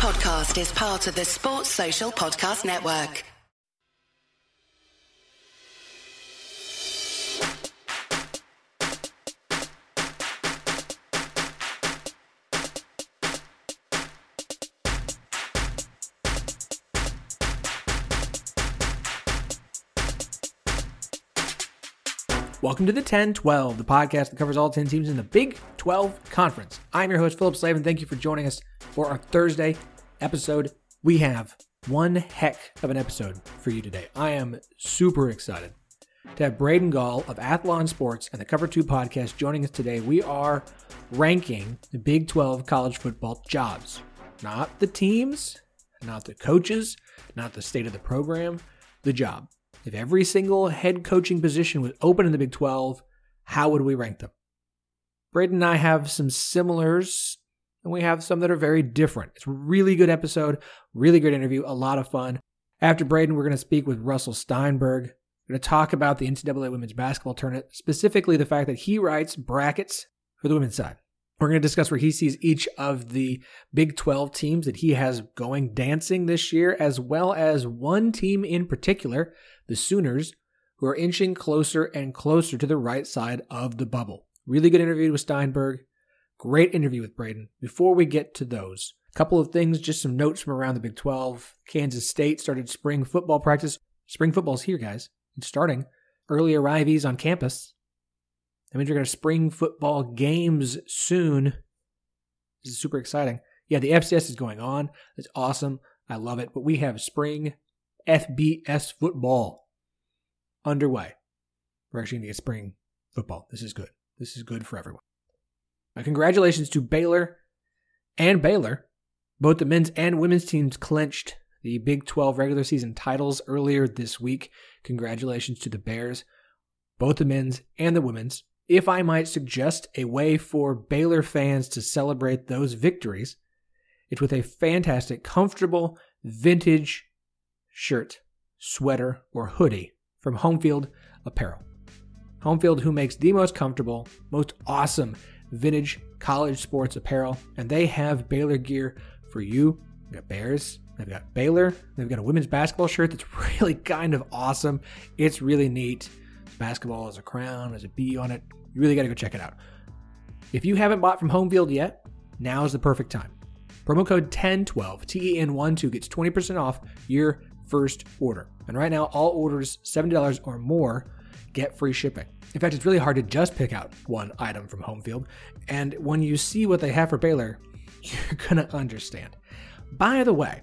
podcast is part of the Sports Social Podcast Network. Welcome to the 10 12, the podcast that covers all 10 teams in the Big 12 Conference. I'm your host, Phillip Slavin. Thank you for joining us for our Thursday episode. We have one heck of an episode for you today. I am super excited to have Braden Gall of Athlon Sports and the Cover 2 podcast joining us today. We are ranking the Big 12 college football jobs, not the teams, not the coaches, not the state of the program, the job. If every single head coaching position was open in the Big 12, how would we rank them? Braden and I have some similars, and we have some that are very different. It's a really good episode, really good interview, a lot of fun. After Braden, we're going to speak with Russell Steinberg. We're going to talk about the NCAA women's basketball tournament, specifically the fact that he writes brackets for the women's side. We're going to discuss where he sees each of the Big 12 teams that he has going dancing this year, as well as one team in particular, the Sooners, who are inching closer and closer to the right side of the bubble. Really good interview with Steinberg. Great interview with Braden. Before we get to those, a couple of things, just some notes from around the Big 12. Kansas State started spring football practice. Spring football's here, guys. It's starting. Early arrivees on campus. That means you're going to spring football games soon. This is super exciting. Yeah, the FCS is going on. It's awesome. I love it. But we have spring FBS football underway. We're actually going to get spring football. This is good. This is good for everyone. Now, congratulations to Baylor and Baylor. Both the men's and women's teams clinched the Big 12 regular season titles earlier this week. Congratulations to the Bears, both the men's and the women's. If I might suggest a way for Baylor fans to celebrate those victories, it's with a fantastic, comfortable, vintage shirt, sweater, or hoodie from Homefield Apparel. Homefield, who makes the most comfortable, most awesome vintage college sports apparel, and they have Baylor gear for you. They've got Bears, they've got Baylor, they've got a women's basketball shirt that's really kind of awesome. It's really neat. Basketball has a crown, has a bee on it. You really got to go check it out. If you haven't bought from Homefield yet, now is the perfect time. Promo code 1012, TEN12 gets 20% off your first order. And right now, all orders $70 or more get free shipping. In fact, it's really hard to just pick out one item from Homefield. And when you see what they have for Baylor, you're to understand. By the way,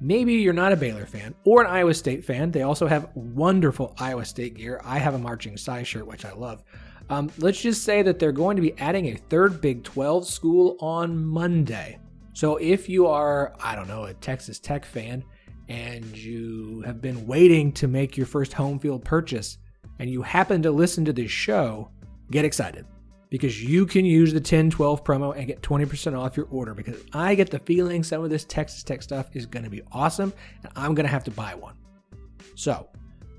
maybe you're not a Baylor fan or an Iowa State fan. They also have wonderful Iowa State gear. I have a Marching Cy shirt, which I love. Um, let's just say that they're going to be adding a third Big 12 school on Monday. So if you are, I don't know, a Texas Tech fan and you have been waiting to make your first home field purchase and you happen to listen to this show, get excited because you can use the 1012 promo and get 20% off your order because I get the feeling some of this Texas Tech stuff is going to be awesome and I'm going to have to buy one. So,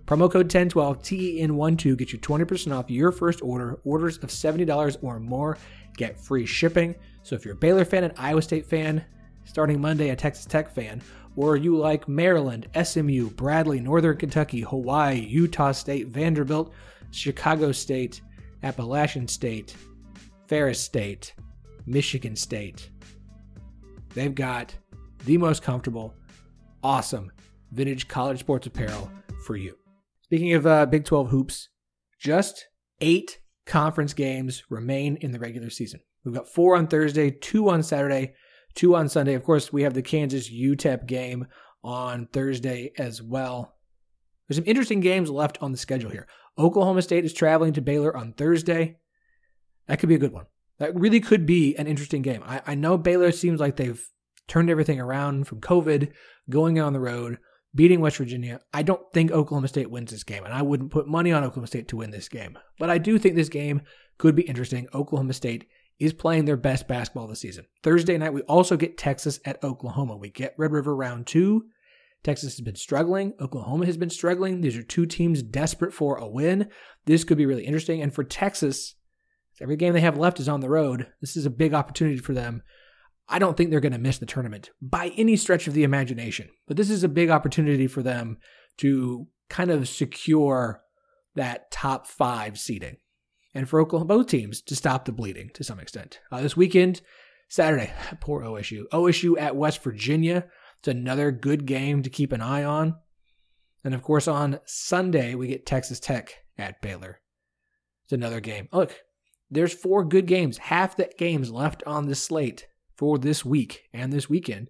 promo code 1012 TEN12 gets you 20% off your first order. Orders of $70 or more get free shipping. So if you're a Baylor fan, an Iowa State fan, starting Monday a Texas Tech fan, or you like Maryland, SMU, Bradley, Northern Kentucky, Hawaii, Utah State, Vanderbilt, Chicago State, Appalachian State, Ferris State, Michigan State. They've got the most comfortable, awesome vintage college sports apparel for you. Speaking of uh, Big 12 hoops, just eight conference games remain in the regular season. We've got four on Thursday, two on Saturday, two on Sunday. Of course, we have the Kansas UTEP game on Thursday as well. There's some interesting games left on the schedule here. Oklahoma State is traveling to Baylor on Thursday. That could be a good one. That really could be an interesting game. I, I know Baylor seems like they've turned everything around from COVID, going on the road, beating West Virginia. I don't think Oklahoma State wins this game, and I wouldn't put money on Oklahoma State to win this game. But I do think this game could be interesting. Oklahoma State is playing their best basketball this season. Thursday night, we also get Texas at Oklahoma. We get Red River round two. Texas has been struggling. Oklahoma has been struggling. These are two teams desperate for a win. This could be really interesting. And for Texas, every game they have left is on the road. This is a big opportunity for them. I don't think they're going to miss the tournament by any stretch of the imagination. But this is a big opportunity for them to kind of secure that top five seeding. And for Oklahoma, both teams to stop the bleeding to some extent. Uh, this weekend, Saturday, poor OSU. OSU at West Virginia. It's another good game to keep an eye on. And of course, on Sunday, we get Texas Tech at Baylor. It's another game. Look, there's four good games. Half the games left on the slate for this week and this weekend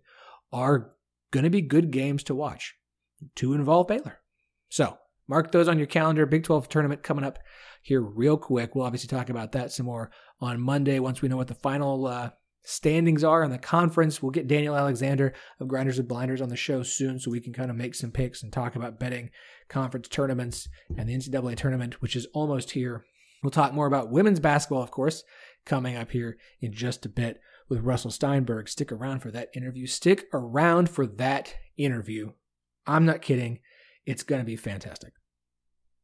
are going to be good games to watch to involve Baylor. So mark those on your calendar. Big 12 tournament coming up here real quick. We'll obviously talk about that some more on Monday once we know what the final uh, standings are in the conference. We'll get Daniel Alexander of Grinders with Blinders on the show soon so we can kind of make some picks and talk about betting conference tournaments and the NCAA tournament, which is almost here. We'll talk more about women's basketball, of course, coming up here in just a bit with Russell Steinberg. Stick around for that interview. Stick around for that interview. I'm not kidding. It's going to be fantastic.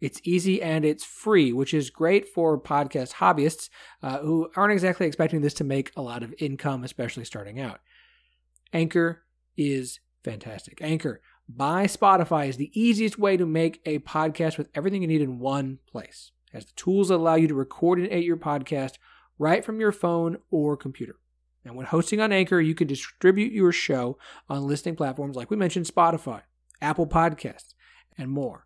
It's easy and it's free, which is great for podcast hobbyists uh, who aren't exactly expecting this to make a lot of income, especially starting out. Anchor is fantastic. Anchor by Spotify is the easiest way to make a podcast with everything you need in one place. Has the tools that allow you to record and edit your podcast right from your phone or computer. And when hosting on Anchor, you can distribute your show on listening platforms like we mentioned Spotify, Apple Podcasts, and more.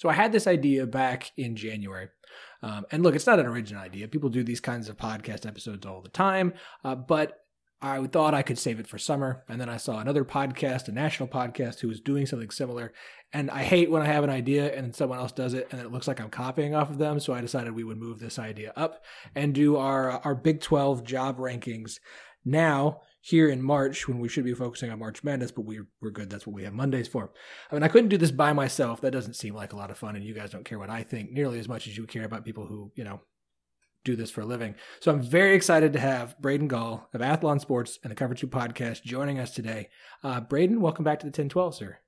So I had this idea back in January um, and look, it's not an original idea. People do these kinds of podcast episodes all the time, uh, but I thought I could save it for summer. And then I saw another podcast, a national podcast, who was doing something similar. And I hate when I have an idea and someone else does it and it looks like I'm copying off of them. So I decided we would move this idea up and do our, our Big 12 job rankings now here in March when we should be focusing on March Madness, but we're, we're good. That's what we have Mondays for. I mean, I couldn't do this by myself. That doesn't seem like a lot of fun, and you guys don't care what I think nearly as much as you care about people who, you know, do this for a living. So I'm very excited to have Braden Gall of Athlon Sports and the Cover 2 podcast joining us today. Uh, Braden, welcome back to the 1012, sir.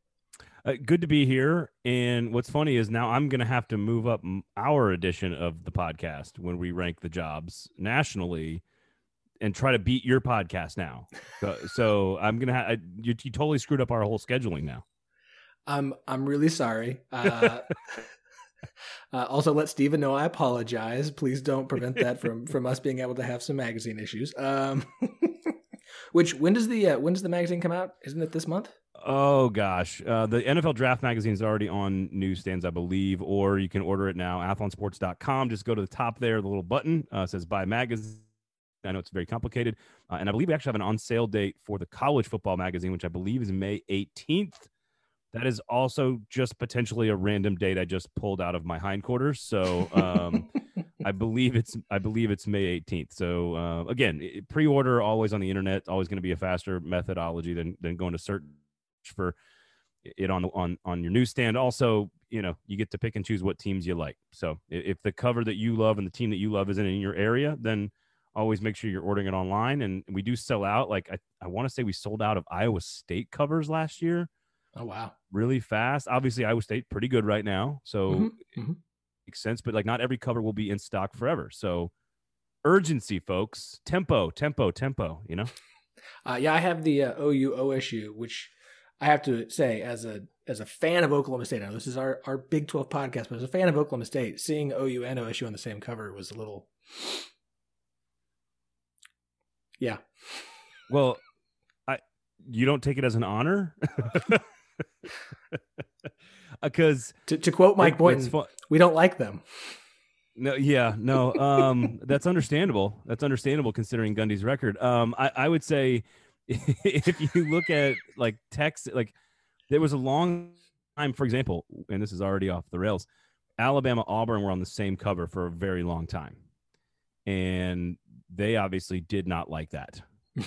Uh, good to be here. And what's funny is now I'm going to have to move up our edition of the podcast when we rank the jobs nationally and try to beat your podcast now. So, so I'm gonna have you, you, totally screwed up our whole scheduling now. I'm I'm really sorry. Uh, uh, also, let Steven know I apologize. Please don't prevent that from from us being able to have some magazine issues. Um, which when does the uh, when does the magazine come out? Isn't it this month? Oh gosh, uh, the NFL Draft magazine is already on newsstands, I believe, or you can order it now. Athlonsports.com. Just go to the top there, the little button uh, says "Buy Magazine." I know it's very complicated. Uh, and I believe we actually have an on sale date for the college football magazine, which I believe is May 18th. That is also just potentially a random date I just pulled out of my hindquarters. So um, I believe it's I believe it's May 18th. So uh, again, pre-order always on the internet, always going to be a faster methodology than than going to search for it on the on on your newsstand. Also, you know, you get to pick and choose what teams you like. So if the cover that you love and the team that you love isn't in your area, then always make sure you're ordering it online. And we do sell out. Like I, I want to say we sold out of Iowa State covers last year. Oh wow. Really fast. Obviously Iowa State pretty good right now. So mm-hmm. Mm-hmm. makes sense. But like not every cover will be in stock forever. So urgency, folks. Tempo, tempo, tempo, you know? Uh, yeah, I have the uh, OU OSU, which I have to say, as a as a fan of Oklahoma State, now this is our, our Big Twelve podcast, but as a fan of Oklahoma State, seeing OU and OSU on the same cover was a little yeah. Well, I you don't take it as an honor. because to, to quote Mike Boynton, we don't like them. No, yeah, no, um, that's understandable. That's understandable considering Gundy's record. Um, I, I would say if you look at like Texas, like there was a long time, for example, and this is already off the rails. Alabama, Auburn were on the same cover for a very long time, and they obviously did not like that.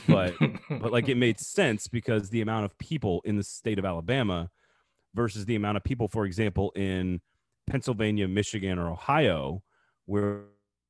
But but like it made sense because the amount of people in the state of Alabama versus the amount of people, for example, in Pennsylvania, Michigan, or Ohio, where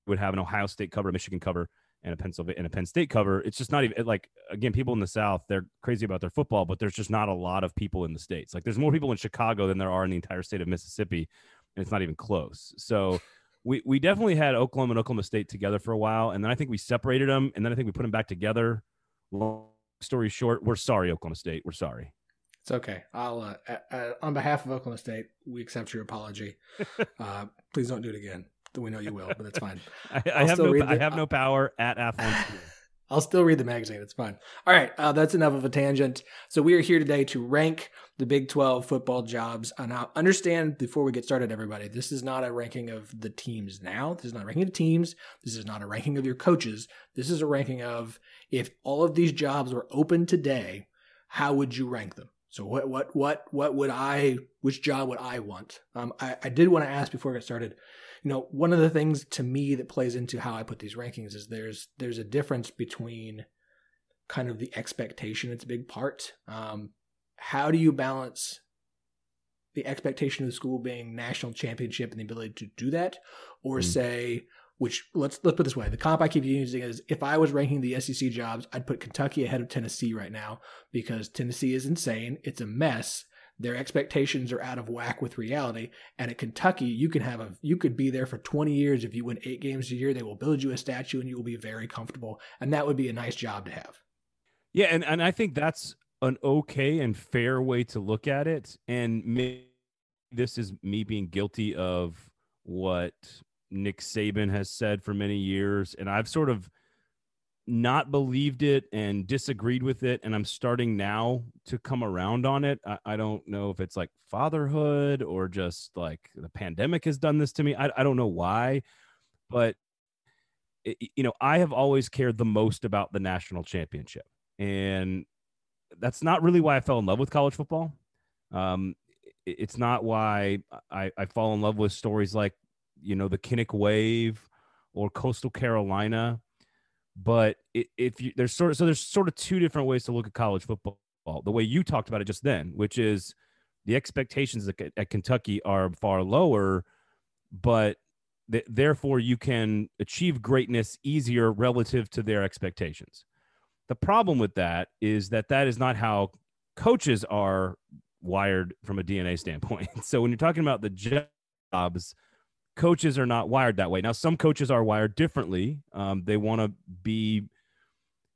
would have an Ohio State cover, a Michigan cover, and a Pennsylvania and a Penn State cover. It's just not even like again, people in the South they're crazy about their football, but there's just not a lot of people in the states. Like there's more people in Chicago than there are in the entire state of Mississippi, and it's not even close. So we we definitely had Oklahoma and Oklahoma State together for a while, and then I think we separated them, and then I think we put them back together. Long story short, we're sorry, Oklahoma State. We're sorry. It's okay. I'll uh, uh, on behalf of Oklahoma State, we accept your apology. uh, please don't do it again. We know you will, but that's fine. I, I have no. The, I have no power at Athlon. I'll still read the magazine. It's fine. All right, uh, that's enough of a tangent. So we are here today to rank the Big 12 football jobs. And now understand before we get started, everybody, this is not a ranking of the teams now. This is not a ranking of teams. This is not a ranking of your coaches. This is a ranking of if all of these jobs were open today, how would you rank them? So what what what what would I which job would I want? Um, I, I did want to ask before I got started. You know, one of the things to me that plays into how I put these rankings is there's there's a difference between kind of the expectation. It's a big part. Um, how do you balance the expectation of the school being national championship and the ability to do that, or mm. say which let's let's put this way. The comp I keep using is if I was ranking the SEC jobs, I'd put Kentucky ahead of Tennessee right now because Tennessee is insane. It's a mess. Their expectations are out of whack with reality. And at Kentucky, you can have a you could be there for 20 years if you win eight games a year. They will build you a statue and you will be very comfortable. And that would be a nice job to have. Yeah, and, and I think that's an okay and fair way to look at it. And maybe this is me being guilty of what Nick Saban has said for many years, and I've sort of not believed it and disagreed with it, and I'm starting now to come around on it. I, I don't know if it's like fatherhood or just like the pandemic has done this to me. I, I don't know why, but it, you know, I have always cared the most about the national championship, and that's not really why I fell in love with college football. Um, it's not why I, I fall in love with stories like you know the Kinnick Wave or Coastal Carolina. But if you there's sort of so there's sort of two different ways to look at college football. The way you talked about it just then, which is the expectations at, Kentucky are far lower, but th- therefore you can achieve greatness easier relative to their expectations. The problem with that is that that is not how coaches are wired from a DNA standpoint. So when you're talking about the jobs coaches are not wired that way. Now, some coaches are wired differently. Um, they want to be,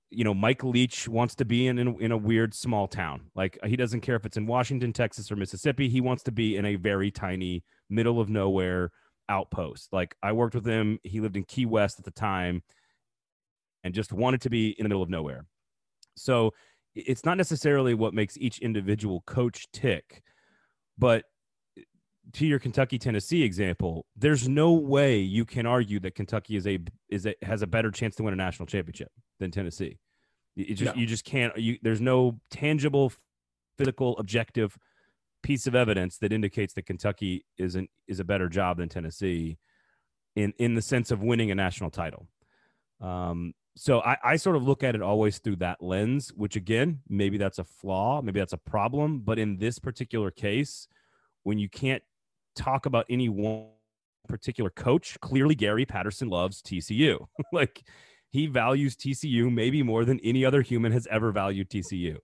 you know, Mike Leach wants to be in, in in a weird small town. Like he doesn't care if it's in Washington, Texas, or Mississippi. He wants to be in a very tiny, middle of nowhere outpost. Like I worked with him. He lived in Key West at the time, and just wanted to be in the middle of nowhere. So it's not necessarily what makes each individual coach tick, but to your Kentucky Tennessee example, there's no way you can argue that Kentucky is a is a, has a better chance to win a national championship than Tennessee. You just no. you just can't. You, there's no tangible, physical, objective piece of evidence that indicates that Kentucky is an is a better job than Tennessee, in in the sense of winning a national title. Um, so I, I sort of look at it always through that lens, which again, maybe that's a flaw, maybe that's a problem, but in this particular case, when you can't talk about any one particular coach. Clearly, Gary Patterson loves TCU. like he values TCU maybe more than any other human has ever valued TCU.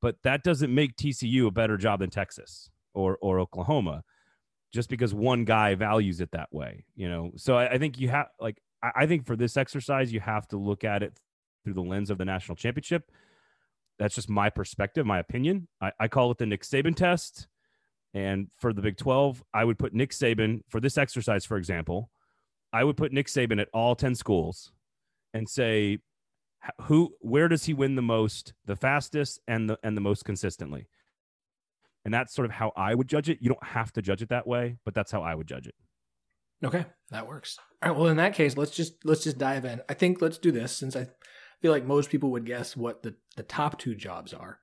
But that doesn't make TCU a better job than Texas or or Oklahoma, just because one guy values it that way. You know, so I, I think you have like I, I think for this exercise you have to look at it through the lens of the national championship. That's just my perspective, my opinion. I, I call it the Nick Saban test. And for the Big 12, I would put Nick Saban for this exercise, for example, I would put Nick Saban at all 10 schools and say, who, where does he win the most, the fastest, and the, and the most consistently? And that's sort of how I would judge it. You don't have to judge it that way, but that's how I would judge it. Okay, that works. All right. Well, in that case, let's just let's just dive in. I think let's do this since I feel like most people would guess what the the top two jobs are.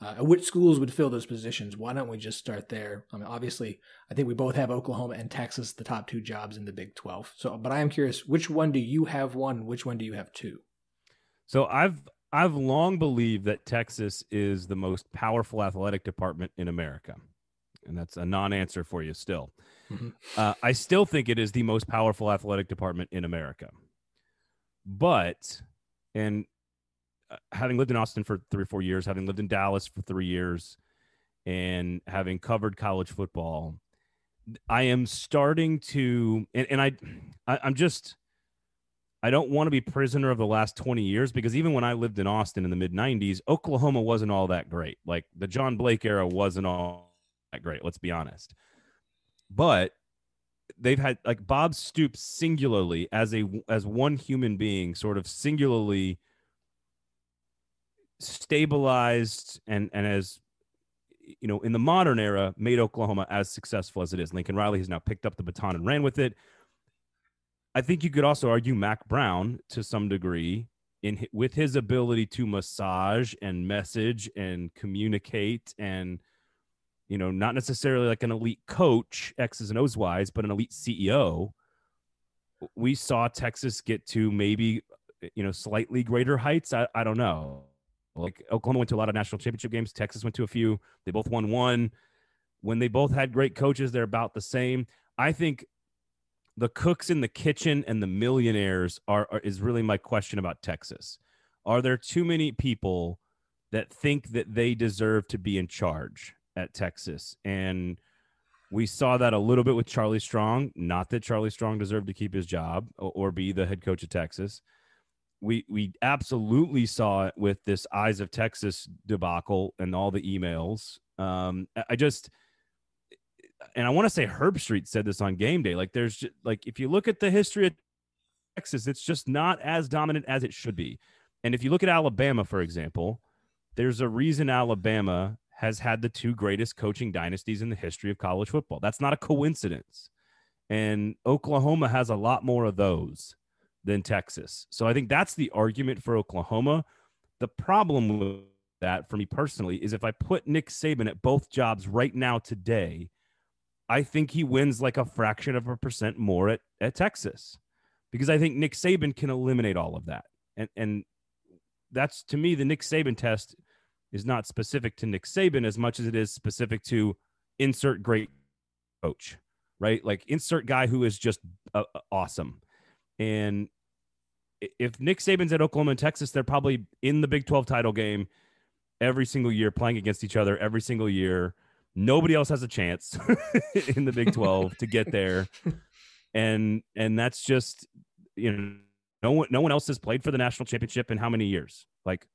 Uh, which schools would fill those positions? Why don't we just start there? I mean, obviously, I think we both have Oklahoma and Texas, the top two jobs in the Big Twelve. So, but I am curious, which one do you have one? Which one do you have two? So I've I've long believed that Texas is the most powerful athletic department in America, and that's a non-answer for you still. Mm-hmm. Uh, I still think it is the most powerful athletic department in America. But, and Uh, having lived in Austin for three or four years, having lived in Dallas for three years, and having covered college football, I am starting to, and, and I, I, I'm just, I don't want to be prisoner of the last 20 years because even when I lived in Austin in the mid 90s, Oklahoma wasn't all that great. Like the John Blake era wasn't all that great, let's be honest but they've had like Bob Stoops singularly as a as one human being, sort of singularly stabilized and and as you know in the modern era made Oklahoma as successful as it is. Lincoln Riley has now picked up the baton and ran with it. I think you could also argue Mack Brown to some degree in with his ability to massage and message and communicate and you know, not necessarily like an elite coach, X's and O's wise, but an elite CEO, we saw Texas get to maybe, you know, slightly greater heights. I, I don't know. Like Oklahoma went to a lot of national championship games. Texas went to a few. They both won one. When they both had great coaches, they're about the same. I think the cooks in the kitchen and the millionaires are, are is really my question about Texas. Are there too many people that think that they deserve to be in charge? at Texas. And we saw that a little bit with Charlie Strong. Not that Charlie Strong deserved to keep his job or, or be the head coach of Texas. We we absolutely saw it with this Eyes of Texas debacle and all the emails. Um, I just and I want to say Herbstreit said this on game day. Like there's just, like if you look at the history of Texas, it's just not as dominant as it should be. And if you look at Alabama, for example, there's a reason Alabama has had the two greatest coaching dynasties in the history of college football. That's not a coincidence. And Oklahoma has a lot more of those than Texas. So I think that's the argument for Oklahoma. The problem with that for me personally is if I put Nick Saban at both jobs right now today, I think he wins like a fraction of a percent more at, at Texas because I think Nick Saban can eliminate all of that. And, and that's to me the Nick Saban test is not specific to Nick Saban as much as it is specific to insert great coach, right? Like insert guy who is just uh, uh awesome. And if Nick Saban's at Oklahoma and Texas, they're probably in the Big 12 title game every single year, playing against each other every single year. Nobody else has a chance in the Big 12 to get there. And and that's just you know no one no one else has played for the national championship in how many years? Like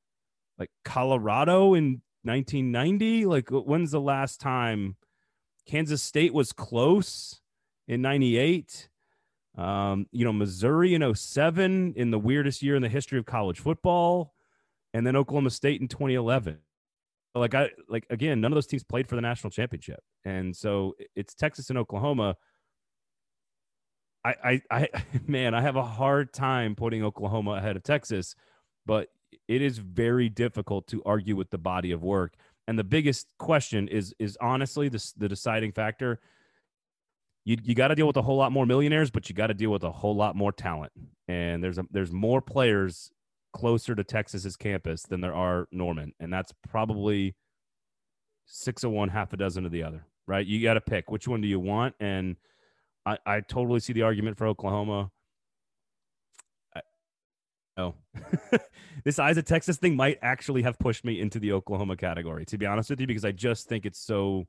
like Colorado in 1990? Like when's the last time Kansas State was close in 98? Um, you know, Missouri in 07 in the weirdest year in the history of college football, and then Oklahoma State in 2011. Like I like again, none of those teams played for the national championship. And so it's Texas and Oklahoma. I, I, I, man, I have a hard time putting Oklahoma ahead of Texas, but it is very difficult to argue with the body of work. And the biggest question is is honestly the, the deciding factor. You, you got to deal with a whole lot more millionaires, but you got to deal with a whole lot more talent. And there's a, there's more players closer to Texas's campus than there are Norman, and that's probably six of one, half a dozen of the other. Right? You got to pick which one do you want, and I, I totally see the argument for Oklahoma. Oh, this eyes of Texas thing might actually have pushed me into the Oklahoma category, to be honest with you, because I just think it's so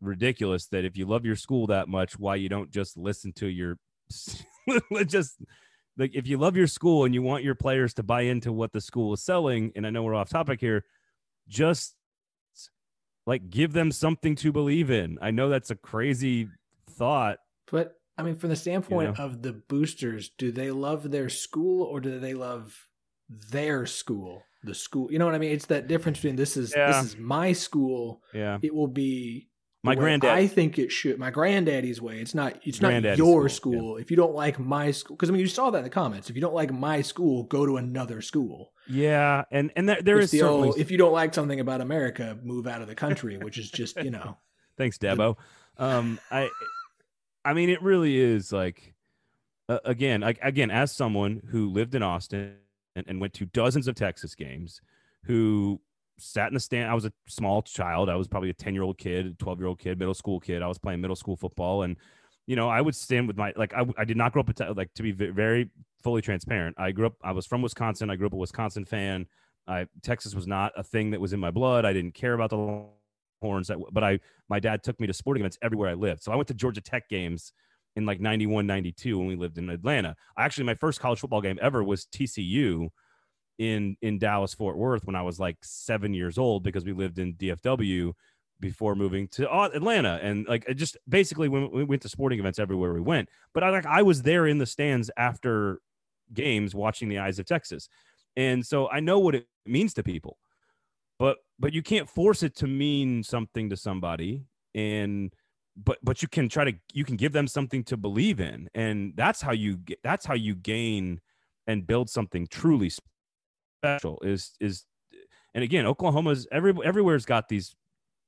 ridiculous that if you love your school that much, why you don't just listen to your just like if you love your school and you want your players to buy into what the school is selling, and I know we're off topic here, just like give them something to believe in. I know that's a crazy thought, but I mean, from the standpoint you know? of the boosters, do they love their school or do they love their school? the school. You know what I mean? It's that difference between this is Yeah. this is my school. Yeah. It will be My the granddad. I think it should. My granddaddy's way. It's not. It's not your school, school. If you don't like my school, because I mean, you saw that in the comments. If you don't like my school, go to another school. yeah, and and there, there It's is the certainly old, if you don't like something about America, move out of the country, which is just you know. Thanks, Debo. Um, I, I mean, it really is like, uh, again, like again, as someone who lived in Austin and, and went to dozens of Texas games, who sat in the stand. I was a small child. I was probably a ten year old kid, twelve year old kid, middle school kid. I was playing middle school football, and you know, I would stand with my like. I, I did not grow up like to be very fully transparent. I grew up. I was from Wisconsin. I grew up a Wisconsin fan. I Texas was not a thing that was in my blood. I didn't care about the horns but i my dad took me to sporting events everywhere i lived so i went to georgia tech games in like 91 92 when we lived in atlanta I actually my first college football game ever was tcu in in dallas fort worth when i was like seven years old because we lived in dfw before moving to atlanta. And like just basically when we went to sporting events everywhere we went. But i like i was there in the stands after games watching the eyes of texas. And so i know what it means to people. But but you can't force it to mean something to somebody. And but but you can try to you can give them something to believe in. And that's how you get that's how you gain and build something truly special is is and again oklahoma's every everywhere's got these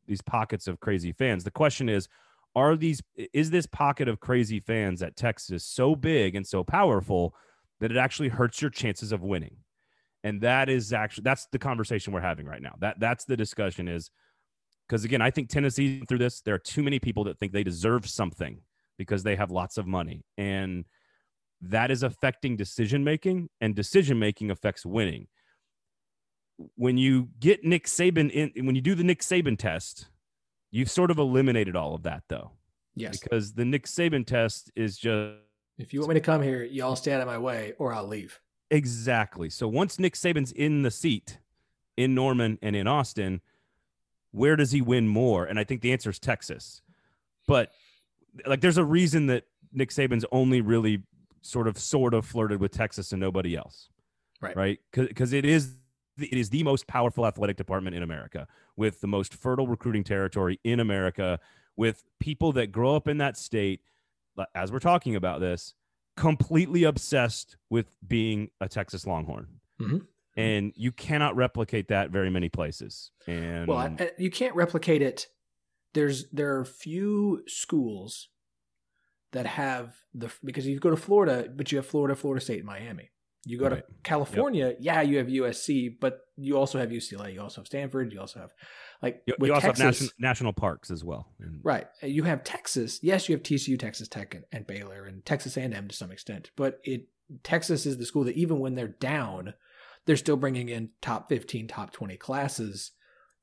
these pockets of crazy fans. The question is are these is this pocket of crazy fans at texas so big and so powerful that it actually hurts your chances of winning? And that is actually that's the conversation we're having right now. That that's the discussion is because again i think tennessee through this there are too many people that think they deserve something because they have lots of money. And that is affecting decision making and decision making affects winning when you get nick saban in when you do the nick saban test you've sort of eliminated all of that though Yes. because the nick saban test is just If you want me to come here, y'all stay out of my way, or I'll leave. Exactly. So once Nick Saban's in the seat in Norman and in Austin, where does he win more? And I think the answer is Texas. But like there's a reason that Nick Saban's only really sort of sort of flirted with Texas and nobody else. Right. Right? Cuz it is it is the most powerful athletic department in America with the most fertile recruiting territory in America with people that grow up in that state as we're talking about this completely obsessed with being a Texas Longhorn. Mhm. And you cannot replicate that very many places. And Well, I, I- you can't replicate it. There's there are few schools that have the because you go to Florida, but you have Florida, Florida State, and Miami. You go Right. to California, yeah, you have USC, but you also have UCLA, you also have Stanford, you also have like you, with you also Texas, have national, national parks as well. And- right? Uh, you have Texas. Yes, you have TCU, Texas Tech, and, and Baylor, and Texas A&M to some extent. But it Texas is the school that even when they're down, they're still bringing in top fifteen, top twenty classes,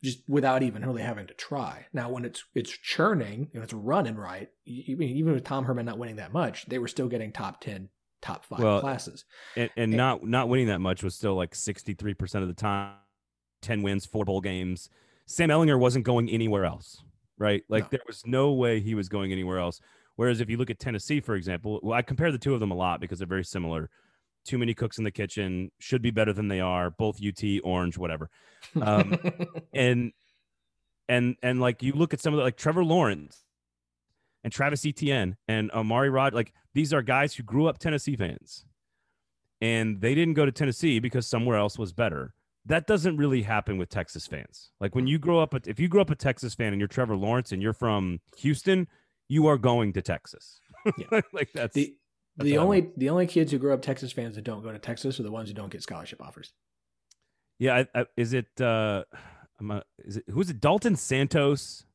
just without even really having to try. Now, when it's it's churning and it's running right, even even with Tom Herman not winning that much, they were still getting top ten, top five Well, classes. And, and not not winning that much was still like 63% of the time, 10 wins, four bowl games. Sam Ehlinger wasn't going anywhere else, right? Like No. there was no way he was going anywhere else. Whereas if you look at Tennessee, for example, well, I compare the two of them a lot because they're very similar. Too many cooks in the kitchen, should be better than they are, both UT, orange, whatever. Um, and and and like you look at some of the like Trevor Lawrence and Travis Etienne and Amari Rod, like these are guys who grew up Tennessee fans, and they didn't go to Tennessee because somewhere else was better. That doesn't really happen with Texas fans. Like when you grow up, if you grow up a Texas fan and you're Trevor Lawrence and you're from Houston, you are going to Texas. Yeah. like that's the That's the only the only kids who grow up Texas fans that don't go to Texas are the ones who don't get scholarship offers. Yeah, I, I, is it? uh I'm a, Is it? Who's it? Dalton Santos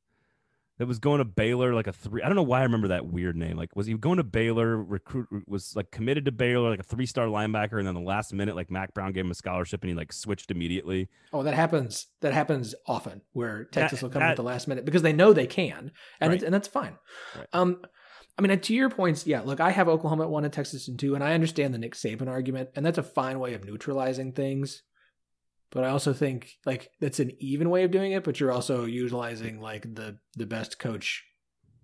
that was going to Baylor like a three. I don't know why I remember that weird name. Like, was he going to Baylor? Recruit was like committed to Baylor, like a three star linebacker, and then the last minute, like Mack Brown gave him a scholarship, and he like switched immediately. Oh, that happens. That happens often where Texas will come that- at the last minute because they know they can, and Right. it's, and that's fine. Right. Um, I mean, to your points, yeah. Look, I have Oklahoma at one and Texas in two, and I understand the Nick Saban argument, and that's a fine way of neutralizing things. But I also think like that's an even way of doing it. But you're also utilizing like the the best coach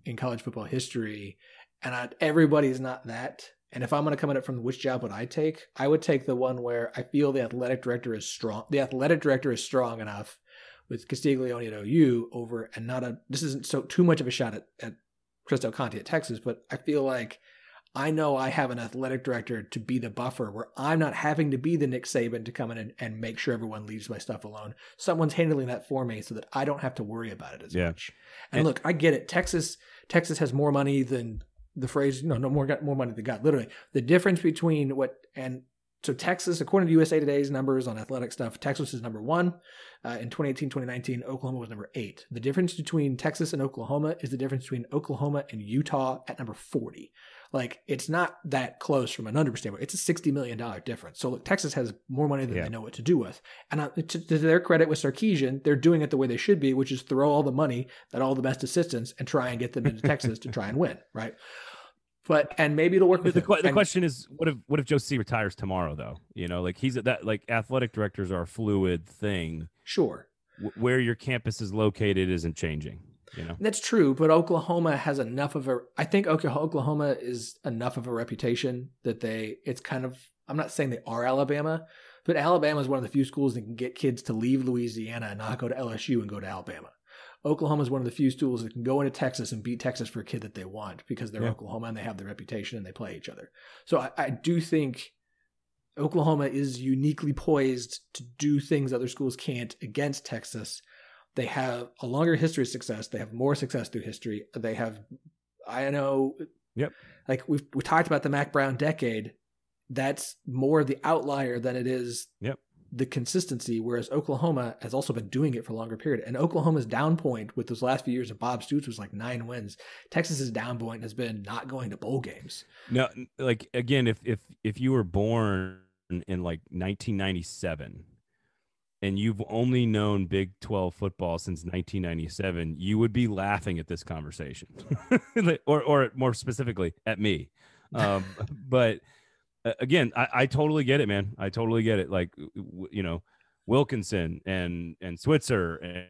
in college football history, and I, everybody's not that. And if I'm going to come at it from which job would I take, I would take the one where I feel the athletic director is strong. The athletic director is strong enough with Castiglione at OU over, and not a. This isn't so too much of a shot at, at Chris Del Conte at Texas, but I feel like I know I have an athletic director to be the buffer where I'm not having to be the Nick Saban to come in and, and make sure everyone leaves my stuff alone. Someone's handling that for me so that I don't have to worry about it as Yeah. much. And, look, I get it. Texas Texas has more money than the phrase, you know, no more got more money than God. Literally, the difference between what and so Texas, according to USA Today's numbers on athletic stuff, Texas is number one. Uh, in 2018, 2019, Oklahoma was number eight. The difference between Texas and Oklahoma is the difference between Oklahoma and Utah at number 40. Like, it's not that close from a number standpoint. It's a $60 million difference. So, look, Texas has more money than Yeah. they know what to do with. And uh, to, to their credit with Sarkisian, they're doing it the way they should be, which is throw all the money at all the best assistants and try and get them into Texas to try and win, right? But, and maybe it'll work with the, the question is, what if what if Joe C retires tomorrow though? You know, like he's at that like athletic directors are a fluid thing. Sure. W- where your campus is located isn't changing. You know, That's true, but Oklahoma has enough of a. I think Oklahoma is enough of a reputation that they. It's kind of. I'm not saying they are Alabama, but Alabama is one of the few schools that can get kids to leave Louisiana and not go to LSU and go to Alabama. Oklahoma is one of the few schools that can go into Texas and beat Texas for a kid that they want because they're Yeah. Oklahoma and they have the reputation and they play each other. So I, I do think Oklahoma is uniquely poised to do things other schools can't against Texas. They have a longer history of success. They have more success through history. They have, I know, Yep. Like we've we talked about the Mack Brown decade. That's more the outlier than it is Yep. The consistency. Whereas Oklahoma has also been doing it for a longer period. And Oklahoma's down point with those last few years of Bob Stoops was like nine wins. Texas's down point has been not going to bowl games. no, like again, if if if you were born in like 1997 and you've only known Big 12 football since 1997, you would be laughing at this conversation, or or more specifically at me. Um, but again, I, I totally get it, man. I totally get it. Like you know, Wilkinson and and Switzer and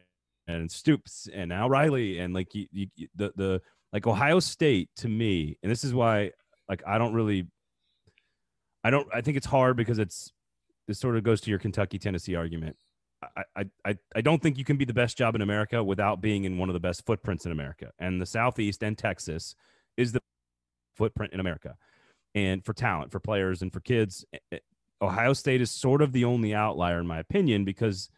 and Stoops and Al Riley and like you, you, the the like Ohio State to me, and this is why like I don't really, I don't. I think it's hard because it's this sort of goes to your Kentucky Tennessee argument. I, I, I don't think you can be the best job in America without being in one of the best footprints in America. And the Southeast and Texas is the footprint in America. And for talent, for players, and for kids, eh, eh, Ohio State is sort of the only outlier, in my opinion, because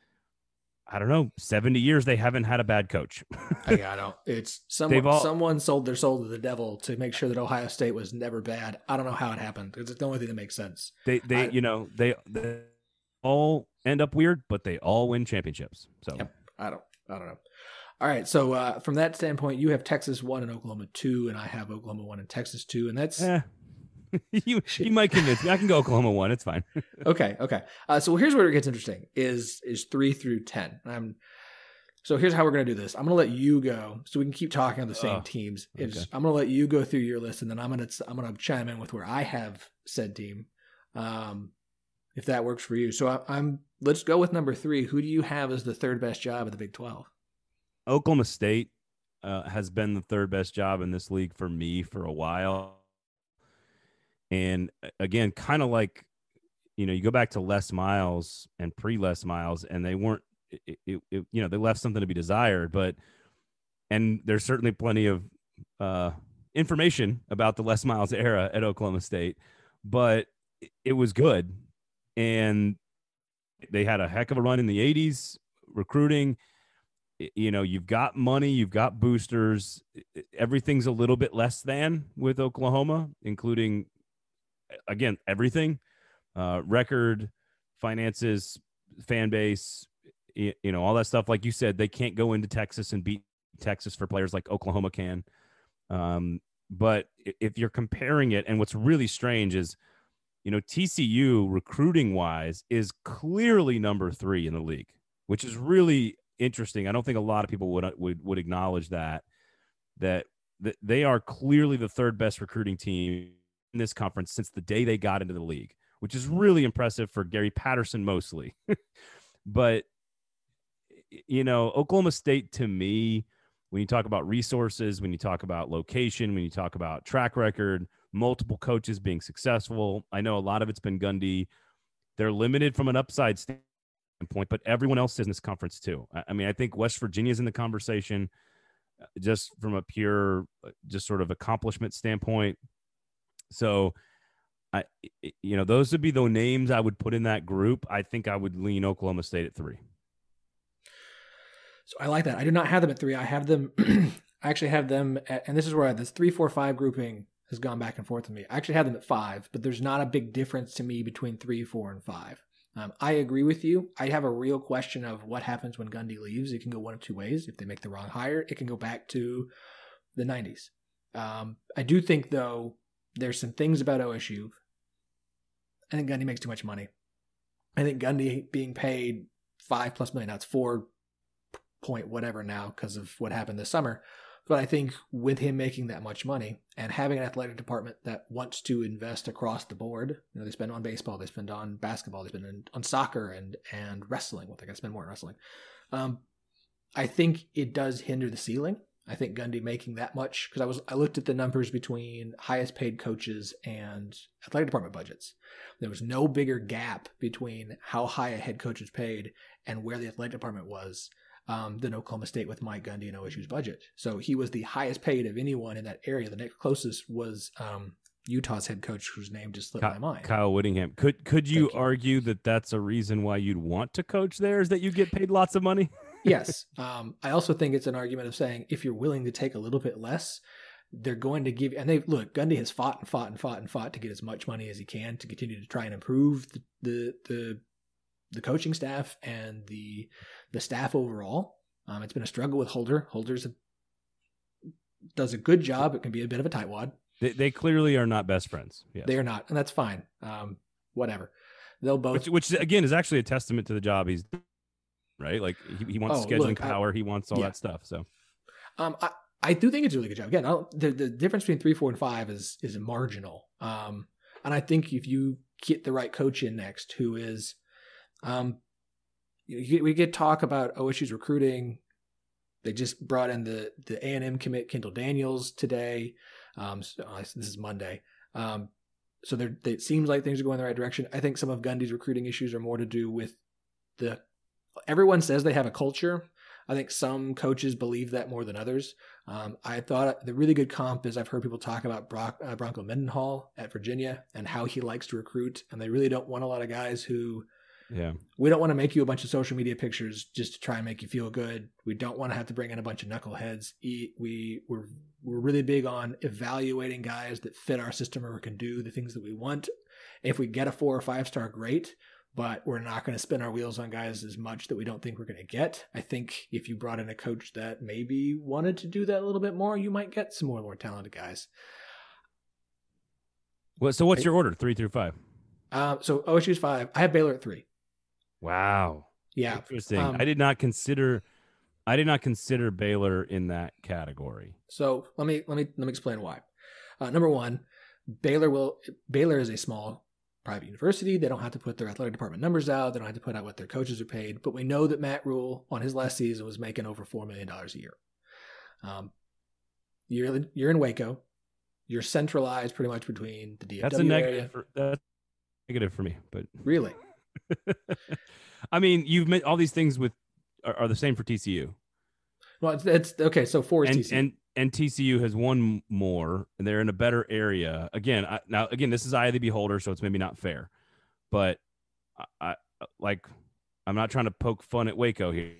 I don't know, 70 years they haven't had a bad coach. I, I don't. It's someone. All- someone sold their soul to the devil to make sure that Ohio State was never bad. I don't know how it happened. It's the only thing that makes sense. they, they, I- you know, they, they all end up weird, but they all win championships. So. I don't. I don't know. All right. So uh, from that standpoint, you have Texas one and Oklahoma two, and I have Oklahoma one and Texas two, and that's Eh. you you might convince me. I can go Oklahoma one. It's fine. okay. Okay. Uh, so here's where it gets interesting: is is three through ten. I'm. So here's how we're gonna do this. I'm gonna let you go, so we can keep talking on the same Oh, teams. Okay. I'm gonna let you go through your list, and then I'm gonna I'm gonna chime in with where I have said team, um, if that works for you. So I, I'm. Let's go with number three. Who do you have as the third best job at the Big Twelve? Oklahoma State uh, has been the third best job in this league for me for a while. And uh, again, kind of like, you know, you go back to Les Miles and pre Les Miles, and they weren't, it, it, it- you know, they left something to be desired. But, and there's certainly plenty of uh, information about the Les Miles era at Oklahoma State, but it- it was good. And they had a heck of a run in the 80s recruiting you know you've got money you've got boosters everything's a little bit less than with oklahoma including again everything uh record finances fan base you know all that stuff like you said they can't go into texas and beat texas for players like oklahoma can um but if you're comparing it and what's really strange is you know tcu recruiting wise is clearly number three in the league which is really interesting. I don't think a lot of people would would would acknowledge that that they are clearly the third best recruiting team this conference since the day they got into the league, which is really impressive for Gary Patterson mostly. but you know, Oklahoma State to me when you talk about resources, when you talk about location, when you talk about track record, multiple coaches being successful. I know a lot of it's been Gundy. They're limited from an upside standpoint, but everyone else is in this conference too. I mean, I think West Virginia's in the conversation uh, just from a pure, uh, just sort of accomplishment standpoint. So, I, you know, those would be the names I would put in that group. I think I would lean Oklahoma State at three. So I like that. I do not have them at three. I have them. I actually have them at, and this is where this three, four, five grouping has gone back and forth with me. I actually have them at five, but there's not a big difference to me between three, four, and five. Um, I agree with you. I have a real question of what happens when Gundy leaves. It can go one of two ways. If they make the wrong hire, it can go back to the 90s. Um, I do think, though, there's some things about OSU. I think Gundy makes too much money. I think Gundy being paid five plus million, it's four point whatever now because of what happened this summer. But I think with him making that much money and having an athletic department that wants to invest across the board, you know, they spend on baseball, they spend on basketball, they spend on soccer and and wrestling. Well, they're gonna spend more on wrestling. Um, I think it does hinder the ceiling. I think Gundy making that much because I was I looked at the numbers between highest paid coaches and athletic department budgets. There was no bigger gap between how high a head coach is paid and where the athletic department was um, than Oklahoma State with Mike Gundy and OSU's budget. So he was the highest paid of anyone in that area. The next closest was um, Utah's head coach, whose name just slipped Kyle, my mind. Kyle Whittingham. Could could you, you, argue that that's a reason why you'd want to coach there is that you get paid lots of money? yes. Um, I also think it's an argument of saying if you're willing to take a little bit less, they're going to give and they look Gundy has fought and fought and fought and fought to get as much money as he can to continue to try and improve the the the, the coaching staff and the the staff overall. Um, it's been a struggle with Holder. Holder's a, does a good job. It can be a bit of a tightwad. They, they clearly are not best friends. Yes. They are not, and that's fine. Um, whatever. They'll both. Which, which, again is actually a testament to the job he's right. Like he, he wants oh, scheduling look, power. I, he wants all yeah. that stuff. So, um, I, I do think it's a really good job. Again, the the difference between three, four, and five is is marginal. Um, and I think if you get the right coach in next, who is, um, we get talk about OSU's recruiting. They just brought in the the A and M commit Kendall Daniels today. Um, so, uh, this is Monday. Um, so it seems like things are going in the right direction. I think some of Gundy's recruiting issues are more to do with the. Everyone says they have a culture. I think some coaches believe that more than others. Um, I thought the really good comp is I've heard people talk about Brock, uh, Bronco Mendenhall at Virginia and how he likes to recruit, and they really don't want a lot of guys who yeah. We don't want to make you a bunch of social media pictures just to try and make you feel good. We don't want to have to bring in a bunch of knuckleheads. We we're we're really big on evaluating guys that fit our system or can do the things that we want. If we get a four or five star, great. But we're not going to spin our wheels on guys as much that we don't think we're going to get. I think if you brought in a coach that maybe wanted to do that a little bit more, you might get some more more talented guys. Well, so what's your order? Three through five. Uh, so OSU's five. I have Baylor at three. Wow. Yeah. Interesting. Um, I did not consider I did not consider Baylor in that category. So let me let me let me explain why. Uh, number one, Baylor will Baylor is a small private university. They don't have to put their athletic department numbers out. They don't have to put out what their coaches are paid. But we know that Matt Rhule on his last season was making over four million dollars a year. Um, you're you're in Waco. You're centralized pretty much between the DFW that's a negative. For, that's negative for me, but really, I mean, you've met all these things with are, are, the same for TCU. Well, it's, it's okay. So four and, TCU. and and TCU has won more, and they're in a better area. Again, I, now again, this is eye of the beholder, so it's maybe not fair, but I, I like I'm not trying to poke fun at Waco here,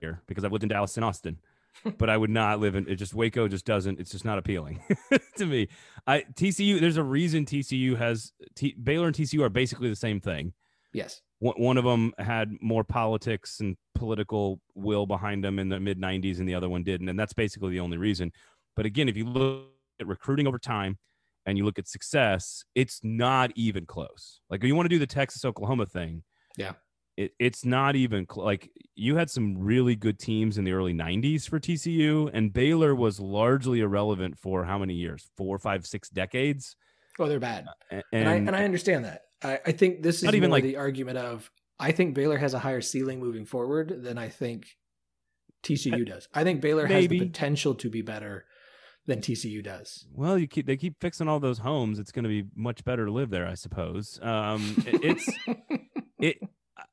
here because I've lived in Dallas and Austin. but I would not live in it. Just Waco just doesn't. It's just not appealing to me. I TCU. There's a reason TCU has T, Baylor and TCU are basically the same thing. Yes. One, of them had more politics and political will behind them in the mid 90s, and the other one didn't. And that's basically the only reason. But again, if you look at recruiting over time and you look at success, it's not even close. Like you want to do the Texas Oklahoma thing. Yeah. It, it's not even cl- like you had some really good teams in the early 90s for TCU, and Baylor was largely irrelevant for how many years? Four, five, six decades. Oh, they're bad. And, and, I, and I understand that. I, I think this is not even like the argument of I think Baylor has a higher ceiling moving forward than I think TCU does. I think Baylor has the potential to be better than TCU does. Well, you keep they keep fixing all those homes. It's going to be much better to live there, I suppose. Um, it- it's it.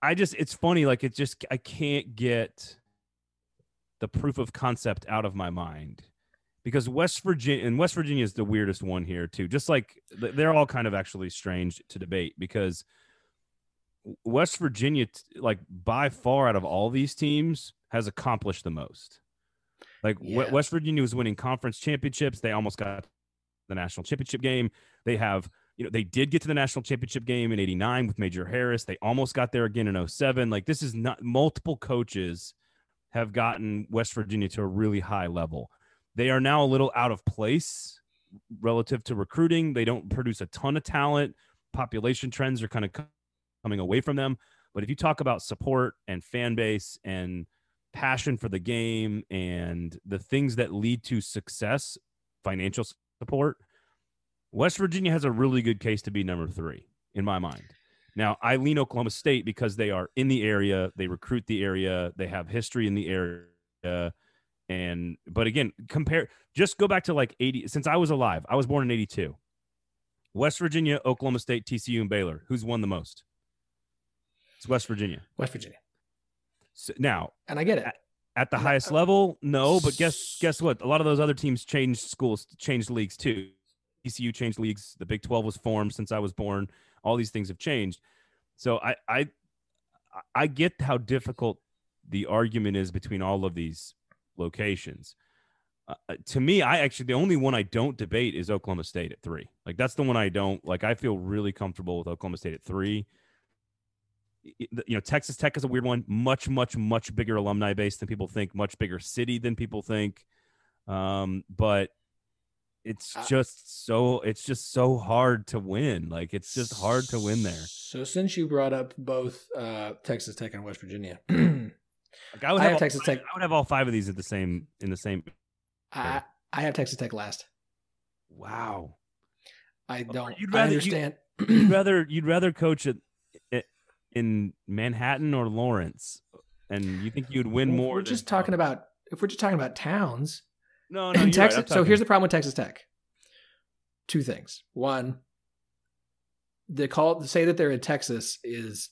I just it's funny. Like it's just I can't get the proof of concept out of my mind because West Virginia and West Virginia is the weirdest one here too. Just like they're all kind of actually strange to debate because West Virginia, like by far out of all these teams, has accomplished the most. Like Yeah. West Virginia was winning conference championships. They almost got the national championship game. They have, you know, they did get to the national championship game in 89 with Major Harris. They almost got there again in 07. Like this is not multiple coaches have gotten West Virginia to a really high level. They are now a little out of place relative to recruiting. They don't produce a ton of talent. Population trends are kind of coming away from them. But if you talk about support and fan base and passion for the game and the things that lead to success, financial support, West Virginia has a really good case to be number three in my mind. Now, I lean Oklahoma State because they are in the area, they recruit the area, they have history in the area. And, but again, compare, just go back to like 80, since I was alive, I was born in 82. West Virginia, Oklahoma State, TCU, and Baylor. Who's won the most? It's West Virginia. West Virginia. So, now, And I get it. at the No, highest uh, level, no, but guess guess what? A lot of those other teams changed schools, changed leagues too. TCU changed leagues. The Big Twelve was formed since I was born. All these things have changed. So I I I get how difficult the argument is between all of these locations. Uh, uh, to me, I actually the only one I don't debate is Oklahoma State at three. Like that's the one I don't like. I feel really comfortable with Oklahoma State at three. You know, Texas Tech is a weird one. Much, much, much bigger alumni base than people think. Much bigger city than people think. Um, but it's just so it's just so hard to win. Like it's just hard to win there. So since you brought up both uh, Texas Tech and West Virginia, Like I would I have, Texas five- Tech- I would have all five of these at the same in the same. I have Texas Tech last. Wow. I don't. you'd I rather- you- understand. you'd rather you'd rather coach at in Manhattan or Lawrence, and you think you'd win more? We're just talking about if we're just talking about towns. no, no. Right. Texas. I'm so here's the problem with Texas Tech. Two things. One, the call to say that they're in Texas is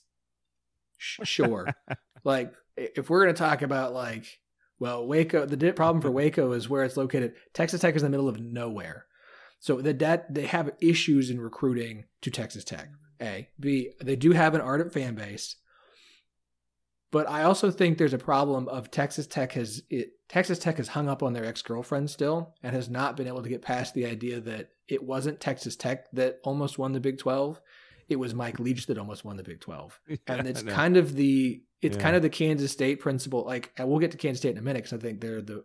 sure. like i- if we're going to talk about like, well, Waco, the problem for Waco is where it's located. Texas Tech is in the middle of nowhere, so that that they have issues in recruiting to Texas Tech. A, B, they do have an ardent fan base. But I also think there's a problem of Texas Tech has it, Texas Tech has hung up on their ex girlfriend still and has not been able to get past the idea that it wasn't Texas Tech that almost won the Big Twelve. It was Mike Leach that almost won the Big Twelve, and it's kind of the it's Yeah. kind of the Kansas State principle. Like, we'll get to Kansas State in a minute because I think they're the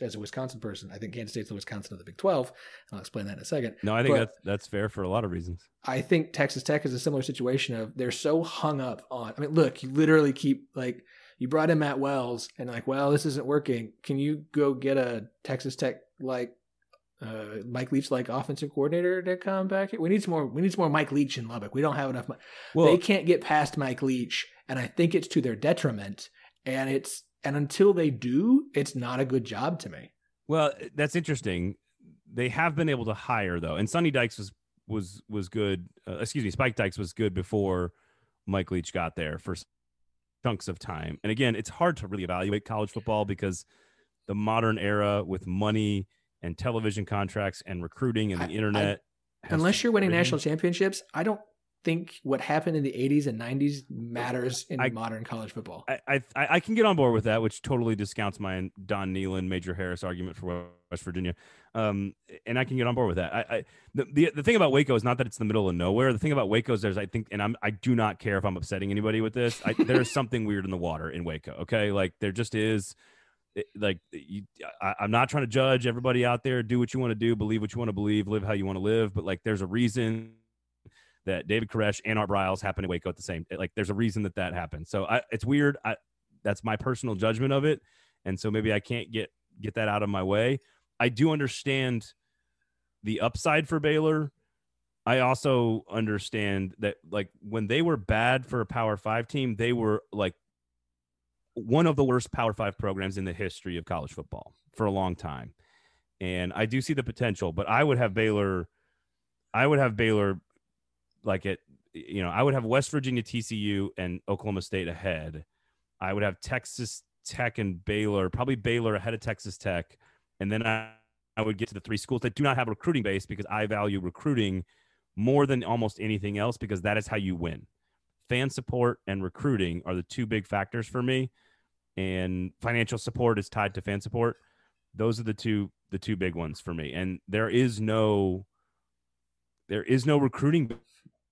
as a Wisconsin person, I think Kansas State's the Wisconsin of the Big Twelve. I'll explain that in a second. No, I think but- that's that's fair for a lot of reasons. I think Texas Tech is a similar situation of they're so hung up on. I mean, look, you literally keep like you brought in Matt Wells and like, well, this isn't working. Can you go get a Texas Tech like uh, Mike Leach like offensive coordinator to come back? here? We need some more. We need some more Mike Leach in Lubbock. We don't have enough. Well, they can't get past Mike Leach, and I think it's to their detriment. And it's and until they do, it's not a good job to me. Well, that's interesting. They have been able to hire though, and Sonny Dykes was was was good. Uh, excuse me, Spike Dykes was good before Mike Leach got there for chunks of time. And again, it's hard to really evaluate college football because the modern era with money and television contracts and recruiting and the I- I- internet. has Unless you're winning national championships, I don't think what happened in the 80s and 90s matters in I- modern college football. I, I I I can get on board with that, which totally discounts my Don Nehlen, Major Harris argument for West Virginia, um, and I can get on board with that. I, I the, the the thing about Waco is not that it's the middle of nowhere. The thing about Waco is there's I think, and I'm I do not care if I'm upsetting anybody with this. I, there's something weird in the water in Waco. Okay, like there just is. It- like eh, you, I, I'm not trying to judge everybody out there. Do what you want to do, believe what you want to believe, live how you want to live. But like, there's a reason that David Koresh and Art Briles happened in Waco at the same. Eh, like, there's a reason that that happened. So I, it's weird. I, that's my personal judgment of it, and so maybe I can't get get that out of my way. I do understand the upside for Baylor. I also understand that like when they were bad for a Power Five team, they were like one of the worst Power Five programs in the history of college football for a long time, and I do see the potential. But I would have Baylor. I would have Baylor, like it. You know, I would have West Virginia, TCU, and Oklahoma State ahead. I would have Texas Tech and Baylor, probably Baylor ahead of Texas Tech, and then I, I would get to the three schools that do not have a recruiting base because I value recruiting more than almost anything else because that is how you win. Fan support and recruiting are the two big factors for me, and financial support is tied to fan support. Those are the two the two big ones for me. And there is no there is no recruiting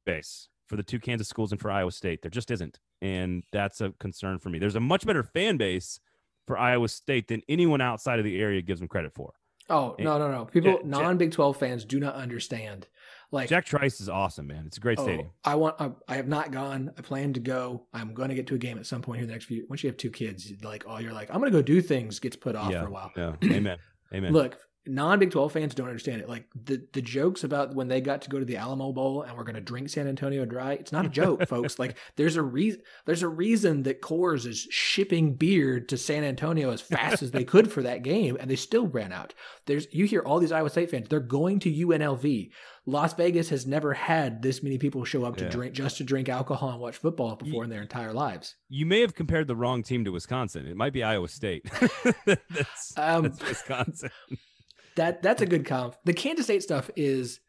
base for the two Kansas schools and for Iowa State. There just isn't. And that's a concern for me. There's a much better fan base for Iowa State than anyone outside of the area gives them credit for. Oh, no, no, no. People, non Big 12 fans do not understand. Like Jack Trice is awesome, man. It's a great oh, stadium. I want. I, I, have not gone. I plan to go. I'm going to get to a game at some point here in the next few. Once you have two kids, like oh, you're like I'm going to go do things. Gets put off yeah, for a while. Yeah. Amen. Amen. Look, non Big 12 fans don't understand it. Like the, the jokes about when they got to go to the Alamo Bowl and we're going to drink San Antonio dry. It's not a joke, folks. Like there's a reason, there's a reason that Coors is shipping beer to San Antonio as fast as they could for that game. And they still ran out. There's, you hear all these Iowa State fans, they're going to UNLV. Las Vegas has never had this many people show up to Yeah. drink, just to drink alcohol and watch football before Ye- in their entire lives. You may have compared the wrong team to Wisconsin. It might be Iowa State. that's, Um, that's Wisconsin. That that's a good comp. The Kansas State stuff is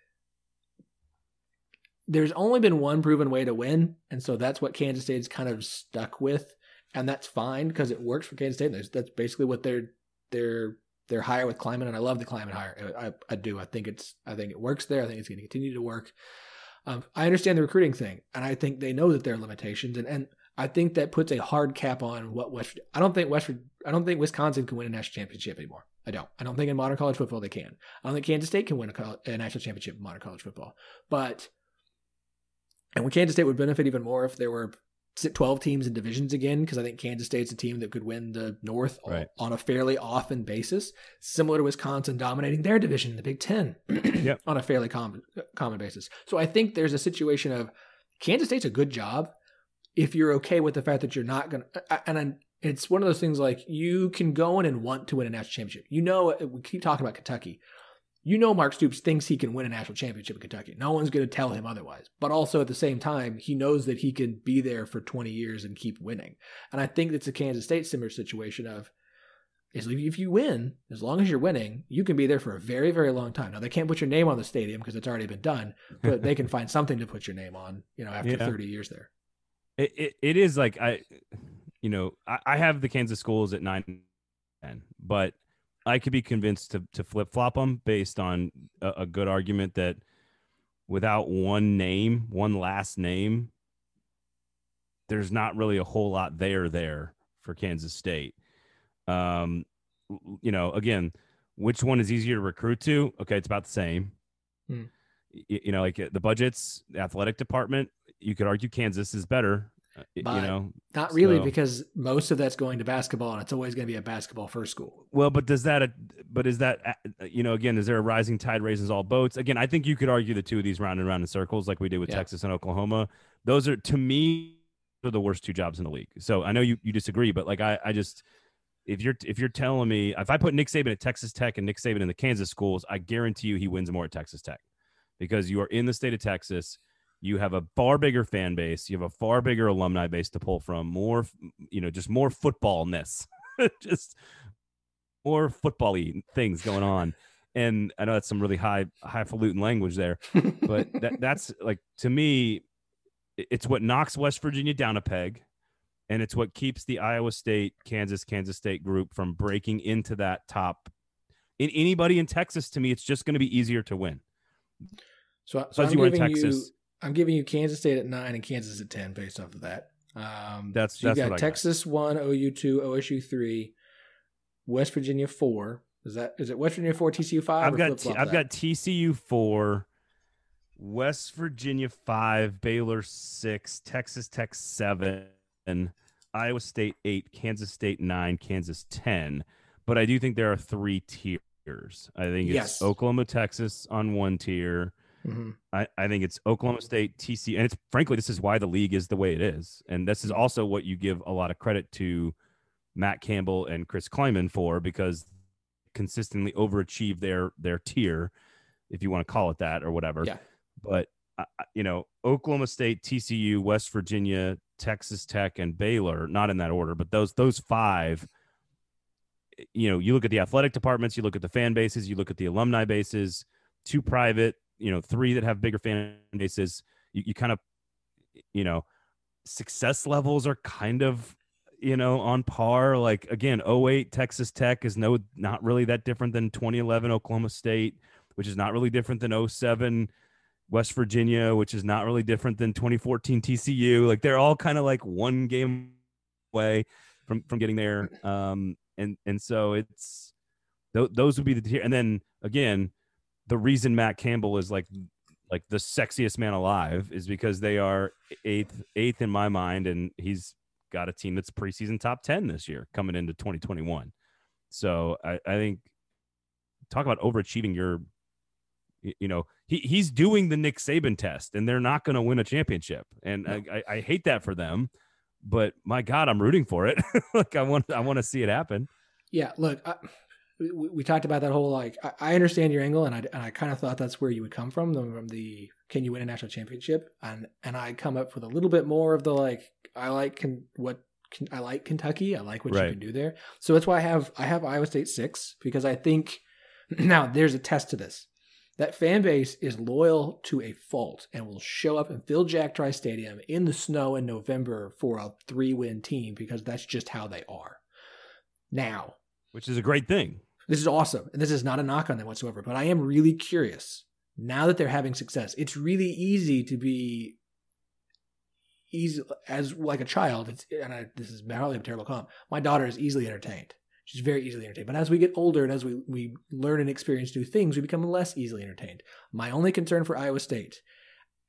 there's only been one proven way to win, and so that's what Kansas State's kind of stuck with, and that's fine because it works for Kansas State. That's, basically what they're they're they're higher with climate, and I love the climate hire. I, I do. I think it's I think it works there. I think it's going to continue to work. Um, I understand the recruiting thing, and I think they know that there are limitations, and and I think that puts a hard cap on what West. I don't think West. I don't think Wisconsin can win a national championship anymore. I don't. I don't think in modern college football they can. I don't think Kansas State can win a, col- a national championship in modern college football. But and when Kansas State would benefit even more if there were 12 teams in divisions again, because I think Kansas State's a team that could win the North Right. on a fairly often basis, similar to Wisconsin dominating their division in the Big Ten Yep. on a fairly common common basis. So I think there's a situation of Kansas State's a good job if you're okay with the fact that you're not going to, and I'm, it's one of those things like you can go in and want to win a national championship. You know, uh, we keep talking about Kentucky. You know, Mark Stoops thinks he can win a national championship in Kentucky. No one's going to tell him otherwise. But also at the same time, he knows that he can be there for 20 years and keep winning. And I think it's a Kansas State similar situation of is if you win, as long as you're winning, you can be there for a very, very long time. Now they can't put your name on the stadium because it's already been done, but they can find something to put your name on, you know, after Yeah. 30 years there. It, it, it is like I, you know, I, I have the Kansas schools at nine, ten, but I could be convinced to to flip flop them based on a, a good argument that without one name, one last name, there's not really a whole lot there there for Kansas State. Um, you know, again, which one is easier to recruit to? Okay, it's about the same. Hmm. Y- You know, like uh, the budgets, the athletic department. You could argue Kansas is better. Uh, you know, Not really, So- because most of that's going to basketball, and it's always going to be a basketball first school. Well, but does that, but is that, uh, you know, again, is there a rising tide raises all boats? Again, I think you could argue the two of these round and round in circles, like we did with Yeah. Texas and Oklahoma. Those are, to me, are the worst two jobs in the league. So I know you, you disagree, but like I, I just, if you're if you're telling me if I put Nick Saban at Texas Tech and Nick Saban in the Kansas schools, I guarantee you he wins more at Texas Tech because you are in the state of Texas. You have a far bigger fan base. You have a far bigger alumni base to pull from. More, you know, just more footballness, just more football-y things going on. And I know that's some really high highfalutin language there, but that, that's like to me, it's what knocks West Virginia down a peg, and it's what keeps the Iowa State, Kansas, Kansas State group from breaking into that top. In anybody in Texas, to me, it's just going to be easier to win. So, so I'm you were in giving you, Texas. I'm giving you Kansas State at nine and Kansas at ten based off of that. Um, That's- so you that's got what I got. Texas one, OU two, OSU three, West Virginia four. Is that is it West Virginia four, TCU five? I've got T- I've that? got TCU four, West Virginia five, Baylor six, Texas Tech seven, Iowa State eight, Kansas State nine, Kansas ten. But I do think there are three tiers. I think it's Yes. Oklahoma, Texas on one tier. Mhm. I, I think it's Oklahoma State, TC, and it's frankly this is why the league is the way it is, and this is also what you give a lot of credit to Matt Campbell and Chris Klieman for because consistently overachieve their their tier, if you want to call it that or whatever. Yeah. But uh, you know, Oklahoma State, TCU, West Virginia, Texas Tech, and Baylor, not in that order, but those those five. You know, you look at the athletic departments, you look at the fan bases, you look at the alumni bases, two private, you know, three that have bigger fan bases. You, you kind of, you know, success levels are kind of you know on par. Like again 08 texas tech is no not really that different than 2011 oklahoma state which is not really different than 07 west virginia which is not really different than 2014 tcu like they're all kind of like one game away from from getting there. Um and and so it's th- those would be the tier. And then again the reason matt campbell is like like the sexiest man alive is because they are eighth eighth in my mind and he's got a team that's preseason top 10 this year coming into 2021 so i, I think talk about overachieving your you know he, he's doing the nick saban test and they're not going to win a championship. And no. I, I, I hate that for them but my god i'm rooting for it. Like i want i want to see it happen. Yeah look I, we, we, talked about that whole like I, I understand your angle, and I and I kind of thought that's where you would come from, from the can you win a national championship, and and I come up with a little bit more of the like I like can what can, I like Kentucky, I like what right. you can do there, so that's why I have I have Iowa State six because I think now there's a test to this. That fan base is loyal to a fault and will show up and fill Jack Trice Stadium in the snow in November for a three win team because that's just how they are. Now, which is a great thing. This is awesome. And this is not a knock on them whatsoever, but I am really curious now that they're having success. It's really easy to be easy as like a child. It's, and I, this is probably a terrible comment. My daughter is easily entertained. She's very easily entertained. But as we get older and as we, we learn and experience new things, we become less easily entertained. My only concern for Iowa State,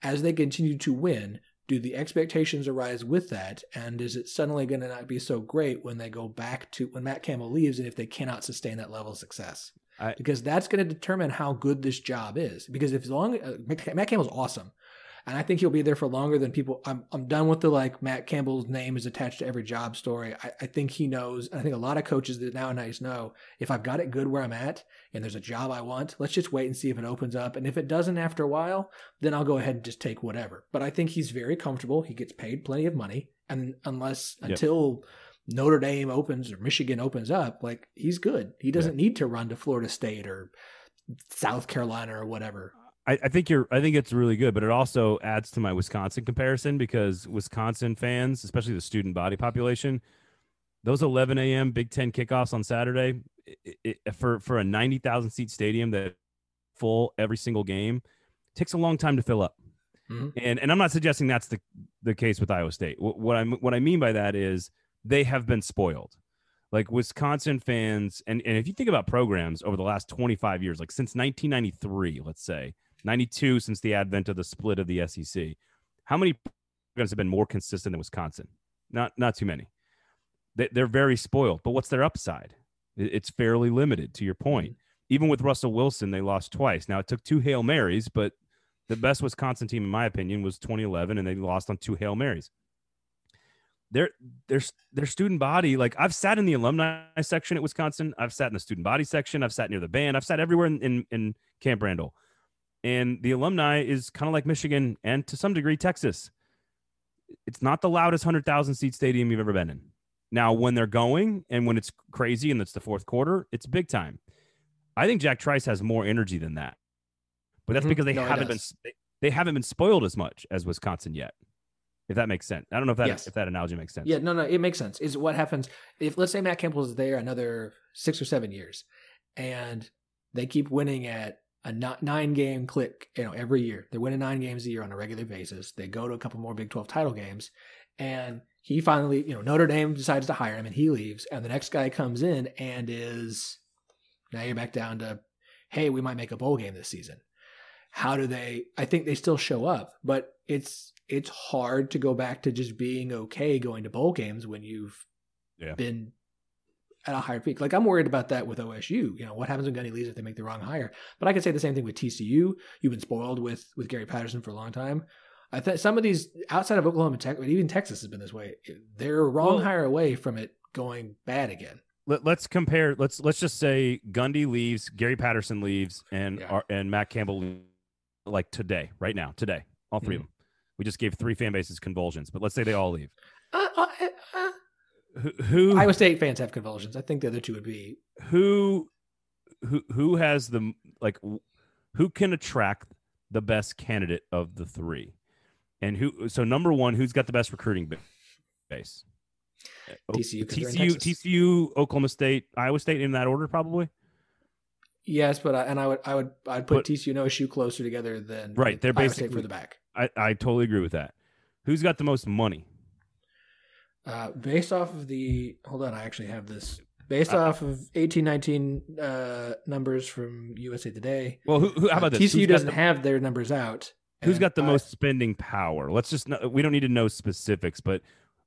as they continue to win, do the expectations arise with that? And is it suddenly going to not be so great when they go back to when matt campbell leaves and if they cannot sustain that level of success? I, because that's going to determine how good this job is. Because if as long uh, matt campbell's awesome and I think he'll be there for longer than people. I'm I'm done with the like Matt Campbell's name is attached to every job story. I, I think he knows. I think a lot of coaches that now nowadays know if I've got it good where I'm at and there's a job I want, let's just wait and see if it opens up. And if it doesn't after a while, then I'll go ahead and just take whatever. But I think he's very comfortable. He gets paid plenty of money, and unless yep. until Notre Dame opens or Michigan opens up, like he's good. He doesn't yeah. need to run to Florida State or South Carolina or whatever. I, I, think you're. I think it's really good, but it also adds to my Wisconsin comparison because Wisconsin fans, especially the student body population, those 11 a.m. Big Ten kickoffs on Saturday, it, it, for for a 90,000 seat stadium that full every single game takes a long time to fill up. Mm-hmm. And and I'm not suggesting that's the the case with Iowa State. What, what I what I mean by that is they have been spoiled. Like Wisconsin fans, and, and if you think about programs over the last 25 years, like since 1993, let's say, 92 since the advent of the split of the SEC. How many programs have been more consistent than Wisconsin? Not not too many. They, they're very spoiled, but what's their upside? It's fairly limited. To your point, even with Russell Wilson, they lost twice. Now it took two hail marys, but the best Wisconsin team, in my opinion, was 2011, and they lost on two hail marys. Their their their student body, like I've sat in the alumni section at Wisconsin, I've sat in the student body section, I've sat near the band, I've sat everywhere in in, in Camp Randall and the alumni is kind of like Michigan and to some degree Texas. It's not the loudest 100,000 seat stadium you've ever been in. Now, when they're going and when it's crazy and it's the fourth quarter, it's big time. I think Jack Trice has more energy than that, but that's mm-hmm. because they no, haven't been they, haven't been spoiled as much as Wisconsin yet. If that makes sense, I don't know if that yes. if that analogy makes sense. Yeah, no, no, it makes sense. Is what happens if let's say Matt Campbell is there another six or seven years, and they keep winning at a nine game click, you know, every year. They're winning nine games a year on a regular basis. They go to a couple more Big 12 title games. And he finally, you know, Notre Dame decides to hire him and he leaves. And the next guy comes in and is now you're back down to, hey, we might make a bowl game this season. How do they I think they still show up, but it's it's hard to go back to just being okay going to bowl games when you've yeah. been at a higher peak. Like I'm worried about that with OSU. You know, what happens when Gundy leaves if they make the wrong hire? But I could say the same thing with TCU. You've been spoiled with with Gary Patterson for a long time. I think some of these outside of Oklahoma Tech, but even Texas has been this way. They're a wrong well, hire away from it going bad again. Let, us compare. Let's let's just say Gundy leaves, Gary Patterson leaves, and Yeah. our, and Matt Campbell, leaves, like today, right now, today, all 3 of Mm-hmm. them. We just gave three fan bases convulsions, but let's say they all leave. Uh, uh, uh, Who who Iowa State fans have convulsions. I think the other two would be who who who has the like who can attract the best candidate of the three? And who so number one who's got the best recruiting base? TCU, 'cause they're in TCU TCU Oklahoma State Iowa State in that order probably? Yes, but I, and I would I would I'd put But- TCU and OSU closer together than Right, they're Iowa State basically- further back. I I totally agree with that. Who's got the most money Uh, based off of the hold on, I actually have this based Uh, off of eighteen nineteen uh, numbers from USA Today. well who, who how about uh, this TCU Who's doesn't the- have their numbers out. Who's got the I- most spending power? Let's just know, we don't need to know specifics, but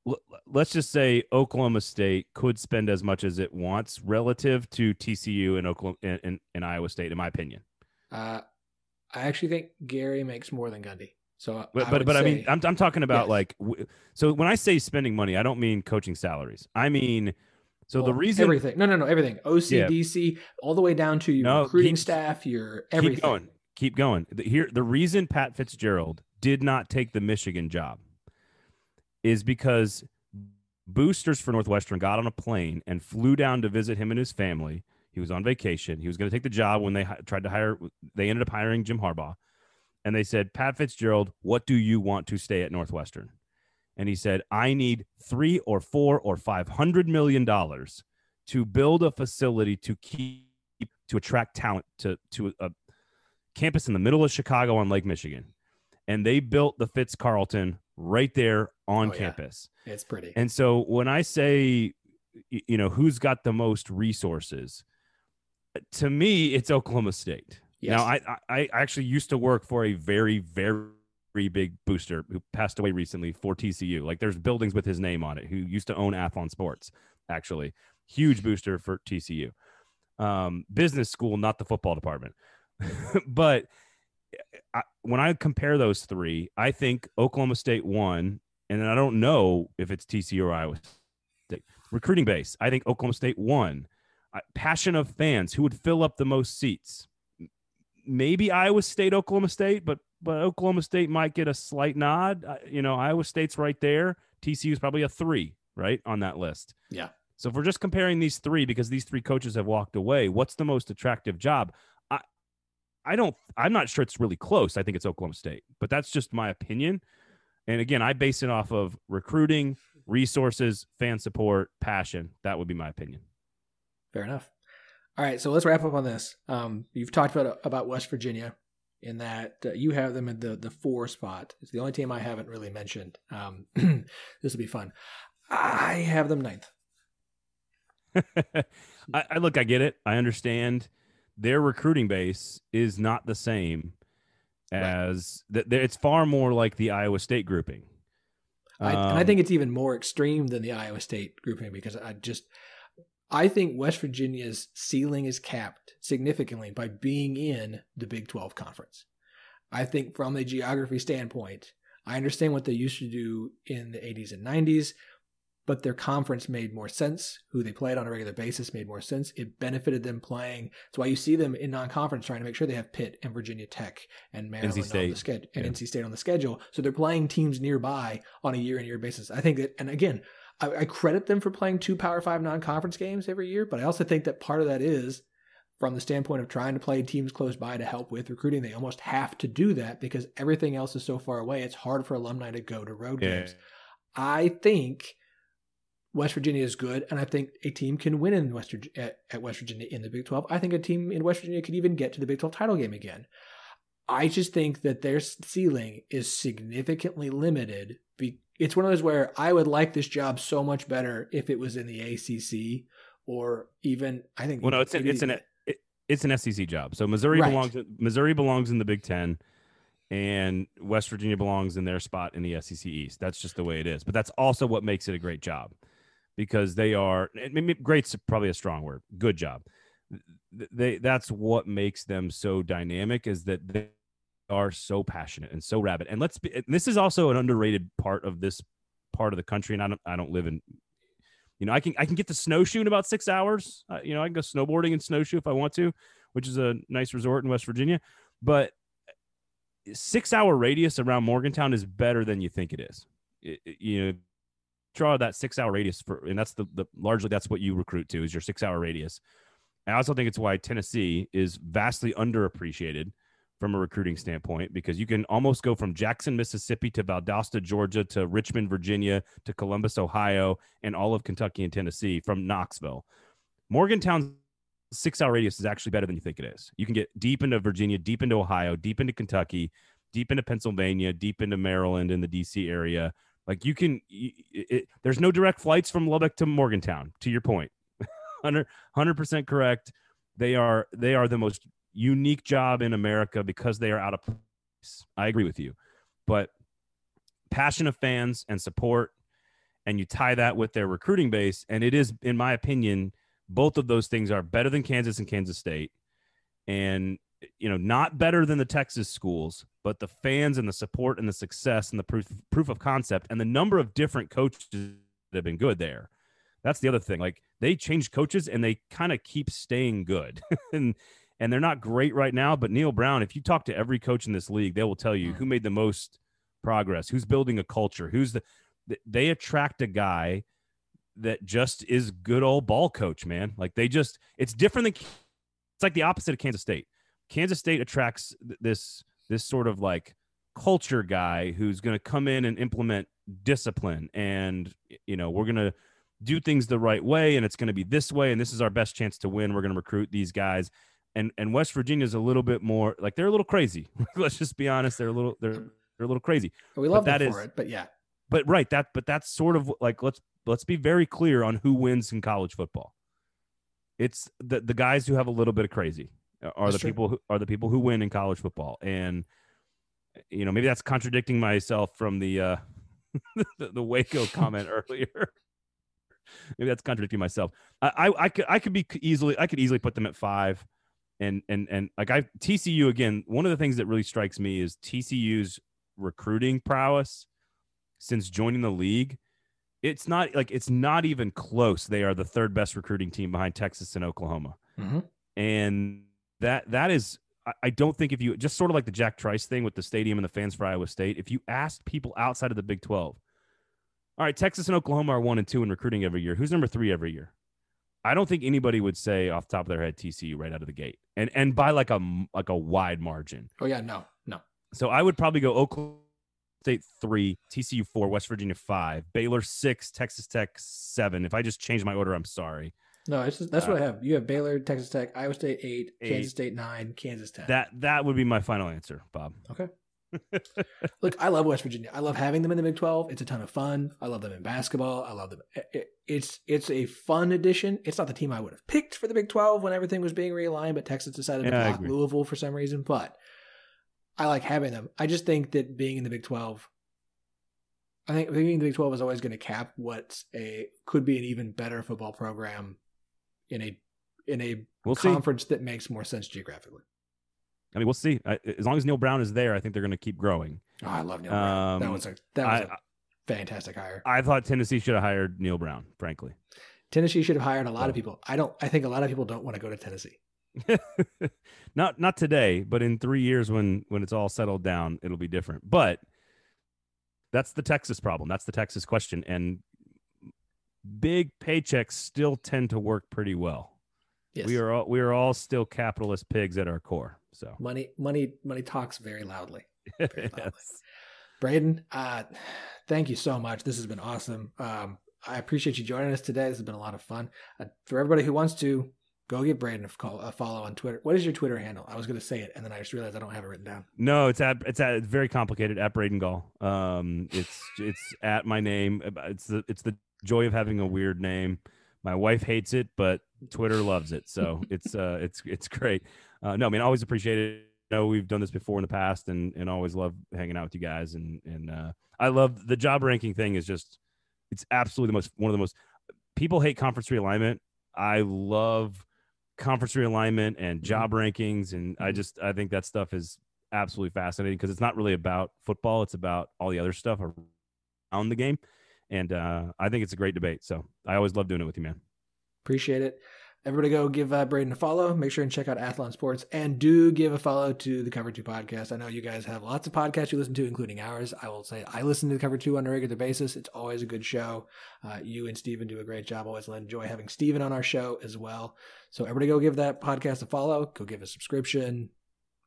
l- let's just say Oklahoma State could spend as much as it wants relative to TCU and Oklahoma and, and, and Iowa State, in my opinion. Uh, I actually think Gary makes more than Gundy. So, But I but, but I mean, I'm I'm talking about Yes. like w- so when I say spending money, I don't mean coaching salaries. I mean so the reason everything. No, no, no, everything. OCDC, Yeah. All the way down to your No, recruiting keep- staff, your everything. keep going, keep going. The, here the reason Pat Fitzgerald did not take the Michigan job is because boosters for Northwestern got on a plane and flew down to visit him and his family. He was on vacation. He was going to take the job when they hi- tried to hire. They ended up hiring Jim Harbaugh, and they said, "Pat Fitzgerald, what do you want to stay at Northwestern?" And he said, "I need three or four or five hundred million dollars to build a facility to keep to attract talent to to a campus in the middle of Chicago on Lake Michigan." And they built the Fitz Carlton right there on Oh, yeah. campus. It's pretty. And so when I say, you know, who's got the most resources, to me, it's Oklahoma State. Yes. Now, I, I I actually used to work for a very very big booster who passed away recently for TCU. Like there's buildings with his name on it. Who used to own Athlon Sports. Actually, huge booster for TCU. Um, business school, not the football department. but I, when I compare those three, I think Oklahoma State won, and I don't know if it's TCU or Iowa State. Recruiting base, I think Oklahoma State won. I- Passion of fans, who would fill up the most seats? Maybe Iowa State, Oklahoma State, but but Oklahoma State might get a slight nod. Uh, You know, Iowa State's right there. TCU is probably a three, right on that list. Yeah. So if we're just comparing these three because these three coaches have walked away, what's the most attractive job? I I don't I'm not sure it's really close. I think it's Oklahoma State, but that's just my opinion. And again, I base it off of recruiting, resources, fan support, passion. That would be my opinion. Fair enough. All right, so let's wrap up on this. Um, you've talked about about West Virginia in that uh, you have them in the the four spot. It's the only team I haven't really mentioned. Um, this will be fun. I have them ninth. I, I look, I get it. I understand their recruiting base is not the same as th- it's far more like the Iowa State grouping. I, and I Um, think it's even more extreme than the Iowa State grouping because I just I think West Virginia's ceiling is capped significantly by being in the Big 12 conference. I think from a geography standpoint, I understand what they used to do in the 80s and 90s, but their conference made more sense. Who they played on a regular basis made more sense. It benefited them playing. That's why you see them in non-conference trying to make sure they have Pitt and Virginia Tech and Maryland on the schedule and Yeah. NC State on the schedule. So they're playing teams nearby on a year-in-year basis. I think that, and again, I, I credit them for playing two Power Five non-conference games every year, but I also think that part of that is from the standpoint of trying to play teams close by to help with recruiting. They almost have to do that because everything else is so far away. It's hard for alumni to go to road Yeah. games. I think West Virginia is good, and I think a team can win in West at, at West Virginia in the Big 12. I think a team in West Virginia could even get to the Big 12 title game again. I just think that their ceiling is significantly limited. It's one of those where I would like this job so much better if it was in the ACC or even I think. Well, no, it's an, it's an it, it's an SEC job. So Missouri Right. belongs Missouri belongs in the Big Ten, and West Virginia belongs in their spot in the SEC East. That's just the way it is. But that's also what makes it a great job because they are I mean, great's probably a strong word. Good job. They that's what makes them so dynamic is that they are so passionate and so rabid. And let's be this is also an underrated part of this part of the country. And I don't I don't live in You know, I can I can get to snowshoe in about six hours. Uh, you know, I can go snowboarding and snowshoe if I want to, which is a nice resort in West Virginia. But six hour radius around Morgantown is better than you think it is. It, it, you know, draw that six hour radius for, and that's the, the largely that's what you recruit to is your six hour radius. I also think it's why Tennessee is vastly underappreciated from a recruiting standpoint because you can almost go from Jackson, Mississippi to Valdosta, Georgia to Richmond, Virginia to Columbus, Ohio, and all of Kentucky and Tennessee from Knoxville. Morgantown's six hour radius is actually better than you think it is. You can get deep into Virginia, deep into Ohio, deep into Kentucky, deep into Pennsylvania, deep into Maryland in the DC area. Like you can, it, it, there's no direct flights from Lubbock to Morgantown. To your point. point, 100 percent correct. They are they are the most unique job in America because they are out of place. I agree with you, but passion of fans and support, and you tie that with their recruiting base, and it is, in my opinion, both of those things are better than Kansas and Kansas State, and you know not better than the Texas schools, but the fans and the support and the success and the proof proof of concept and the number of different coaches that have been good there. That's the other thing. Like they change coaches and they kind of keep staying good. and and they're not great right now. But Neal Brown, if you talk to every coach in this league, they will tell you mm. who made the most progress, who's building a culture, who's the they attract a guy that just is good old ball coach, man. Like they just it's different than it's like the opposite of Kansas State. Kansas State attracts this this sort of like culture guy who's going to come in and implement discipline and you know, we're going to do things the right way and it's going to be this way and this is our best chance to win. We're going to recruit these guys and and West Virginia is a little bit more like they're a little crazy. Let's just be honest, they're a little they're they're a little crazy. We love that for it, but yeah. But right, that but that's sort of like let's let's be very clear on who wins in college football. It's the the guys who have a little bit of crazy are that's the true. people who are the people who win in college football. And you know, maybe that's contradicting myself from the uh the, the Waco comment earlier. maybe that's contradicting myself. I, I I could I could be easily I could easily put them at five and and and like I TCU again, one of the things that really strikes me is TCU's recruiting prowess since joining the league. It's not like it's not even close. They are the third best recruiting team behind Texas and Oklahoma, mm-hmm. and that that is. I don't think if you just sort of like the Jack Trice thing with the stadium and the fans for Iowa State, if you asked people outside of the Big 12, all right, Texas and Oklahoma are one and two in recruiting every year. Who's number three every year? I don't think anybody would say off the top of their head TCU right out of the gate, and and by like a like a wide margin. Oh yeah, no, no. So I would probably go Oklahoma State three, TCU four, West Virginia five, Baylor six, Texas Tech seven. If I just change my order, I'm sorry. No, it's just, that's uh, what I have. You have Baylor, Texas Tech, Iowa State eight, eight, Kansas State nine, Kansas ten. That that would be my final answer, Bob. Okay. Look, I love West Virginia. I love having them in the Big 12. It's a ton of fun. I love them in basketball. I love them. Eh, eh, it's it's a fun addition. It's not the team I would have picked for the Big 12 when everything was being realigned, but Texas decided yeah, to block Louisville for some reason. But I like having them. I just think that being in the Big 12, I think being in the Big 12 is always going to cap what's a could be an even better football program in a in a we'll conference see. that makes more sense geographically. I mean, we'll see. I, as long as Neal Brown is there, I think they're going to keep growing. Oh, I love Brown. Um, that was a that was I, a fantastic hire. I thought Tennessee should have hired Neal Brown. Frankly, Tennessee should have hired a lot oh. of people. I don't. I think a lot of people don't want to go to Tennessee. not not today, but in three years when when it's all settled down, it'll be different. But that's the Texas problem. That's the Texas question, and big paychecks still tend to work pretty well. Yes. We are all we are all still capitalist pigs at our core. So money, money, money talks very loudly. Very loudly. yes. Braden, uh, thank you so much. This has been awesome. Um, I appreciate you joining us today. This has been a lot of fun. Uh, for everybody who wants to, go get Braden a, call, a follow on Twitter. What is your Twitter handle? I was going to say it, and then I just realized I don't have it written down. No, it's at it's at it's very complicated. At Braden Gall. Um, it's it's at my name. It's the it's the joy of having a weird name. My wife hates it, but Twitter loves it. So it's uh it's it's great uh, no, I mean, I always appreciate it. I know we've done this before in the past, and and always love hanging out with you guys. And and uh, I love the job ranking thing. Is just it's absolutely the most one of the most people hate conference realignment. I love conference realignment and mm-hmm. job rankings, and I mm-hmm. just I think that stuff is absolutely fascinating because it's not really about football; it's about all the other stuff around the game. and uh, I think it's a great debate. So I always love doing it with you, man. Appreciate it. Everybody go give uh, Braden a follow. Make sure and check out Athlon Sports and do give a follow to the Cover 2 podcast. I know you guys have lots of podcasts you listen to, including ours. I will say I listen to the Cover 2 on a regular basis. It's always a good show. Uh, you and Steven do a great job. Always enjoy having Steven on our show as well. So everybody go give that podcast a follow. Go give a subscription.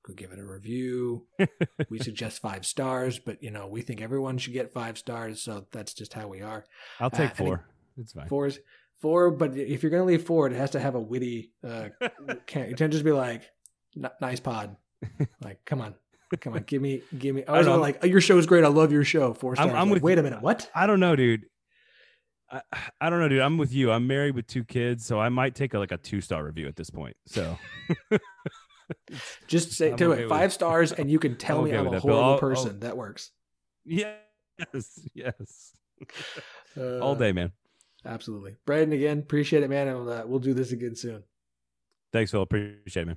Go give it a review. we suggest five stars, but you know, we think everyone should get five stars. So that's just how we are. I'll take uh, four. It's fine. Fours four, but if you're gonna leave four, it has to have a witty. Uh, can't you can't just be like, nice pod. Like, come on, come on, give me, give me. I was like, oh, your show's great. I love your show. Four stars. I'm, I'm like, with, wait a minute, what? I don't know, dude. I, I don't know, dude. I'm with you. I'm married with two kids, so I might take a, like a two star review at this point. So. just say to okay it five stars, and you can tell I'm me okay I'm a horrible I'll, person. I'll, that works. Yes, yes. Uh, All day, man. Absolutely. Braden, again, appreciate it, man. And uh, we'll do this again soon. Thanks, Phil. Appreciate it, man.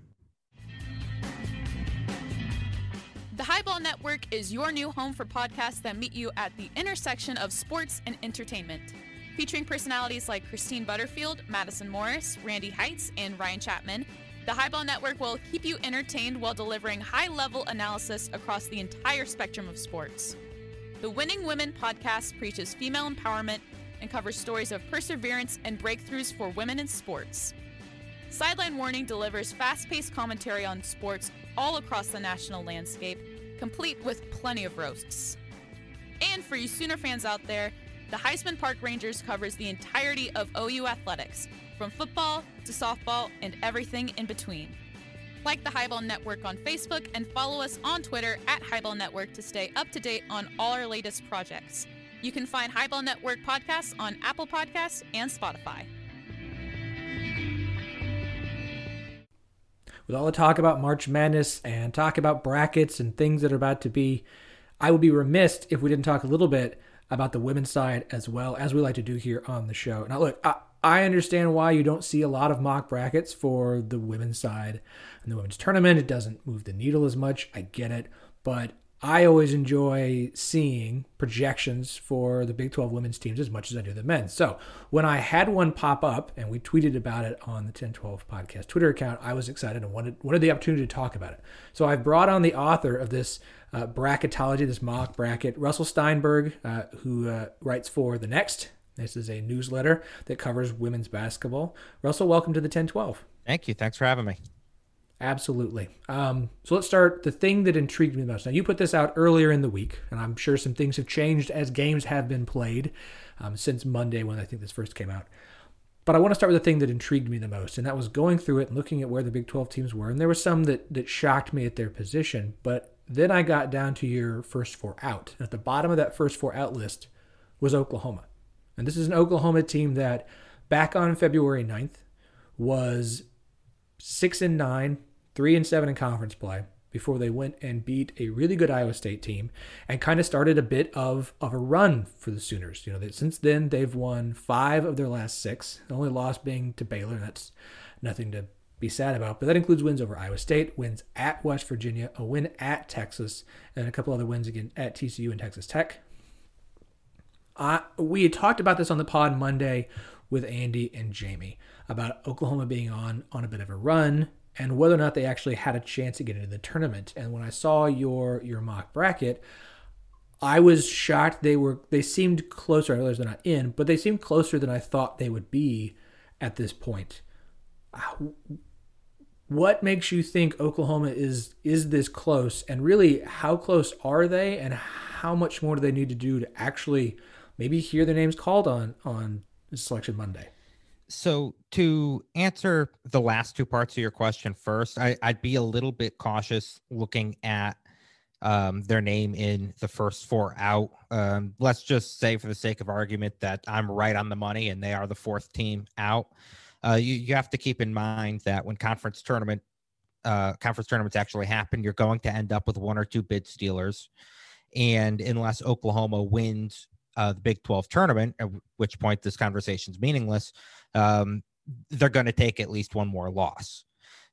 The Highball Network is your new home for podcasts that meet you at the intersection of sports and entertainment. Featuring personalities like Christine Butterfield, Madison Morris, Randy Heights, and Ryan Chapman, the Highball Network will keep you entertained while delivering high level analysis across the entire spectrum of sports. The Winning Women podcast preaches female empowerment and covers stories of perseverance and breakthroughs for women in sports. Sideline Warning delivers fast paced commentary on sports all across the national landscape, complete with plenty of roasts. And for you Sooner fans out there, the Heisman Park Rangers covers the entirety of OU athletics, from football to softball and everything in between. Like the Highball Network on Facebook and follow us on Twitter at Highball Network to stay up to date on all our latest projects. You can find Highball Network podcasts on Apple Podcasts and Spotify. With all the talk about March Madness and talk about brackets and things that are about to be, I would be remiss if we didn't talk a little bit about the women's side as well, as we like to do here on the show. Now, look, I, I understand why you don't see a lot of mock brackets for the women's side and the women's tournament. It doesn't move the needle as much. I get it. But I always enjoy seeing projections for the Big 12 women's teams as much as I do the men's. So when I had one pop up and we tweeted about it on the Ten12 podcast Twitter account, I was excited and wanted, wanted the opportunity to talk about it. So I've brought on the author of this uh, bracketology, this mock bracket, Russell Steinberg, uh, who uh, writes for The Next. This is a newsletter that covers women's basketball. Russell, welcome to the Ten12. Thank you. Thanks for having me. Absolutely. Um, so let's start. The thing that intrigued me the most. Now, you put this out earlier in the week, and I'm sure some things have changed as games have been played um, since Monday when I think this first came out. But I want to start with the thing that intrigued me the most, and that was going through it and looking at where the Big 12 teams were. And there were some that, that shocked me at their position. But then I got down to your first four out. And at the bottom of that first four out list was Oklahoma. And this is an Oklahoma team that back on February 9th was six and nine, three and seven in conference play before they went and beat a really good Iowa State team and kind of started a bit of, of a run for the Sooners. You know, since then they've won five of their last six. The only loss being to Baylor. That's nothing to be sad about, but that includes wins over Iowa State, wins at West Virginia, a win at Texas, and a couple other wins again at TCU and Texas Tech. Uh, we had talked about this on the pod Monday with Andy and Jamie about Oklahoma being on on a bit of a run and whether or not they actually had a chance to get into the tournament. And when I saw your your mock bracket, I was shocked they were they seemed closer. I realize they're not in, but they seemed closer than I thought they would be at this point. Ah, what makes you think Oklahoma is is this close? And really, how close are they? And how much more do they need to do to actually maybe hear their names called on on Selection Monday? so to answer the last two parts of your question first, I, would be a little bit cautious looking at um, their name in the first four out. Um, let's just say, for the sake of argument, that I'm right on the money and they are the fourth team out. Uh, you, you have to keep in mind that when conference tournament uh, conference tournaments actually happen, you're going to end up with one or two bid stealers. And unless Oklahoma wins uh, the Big 12 tournament, at which point this conversation is meaningless, um, they're going to take at least one more loss.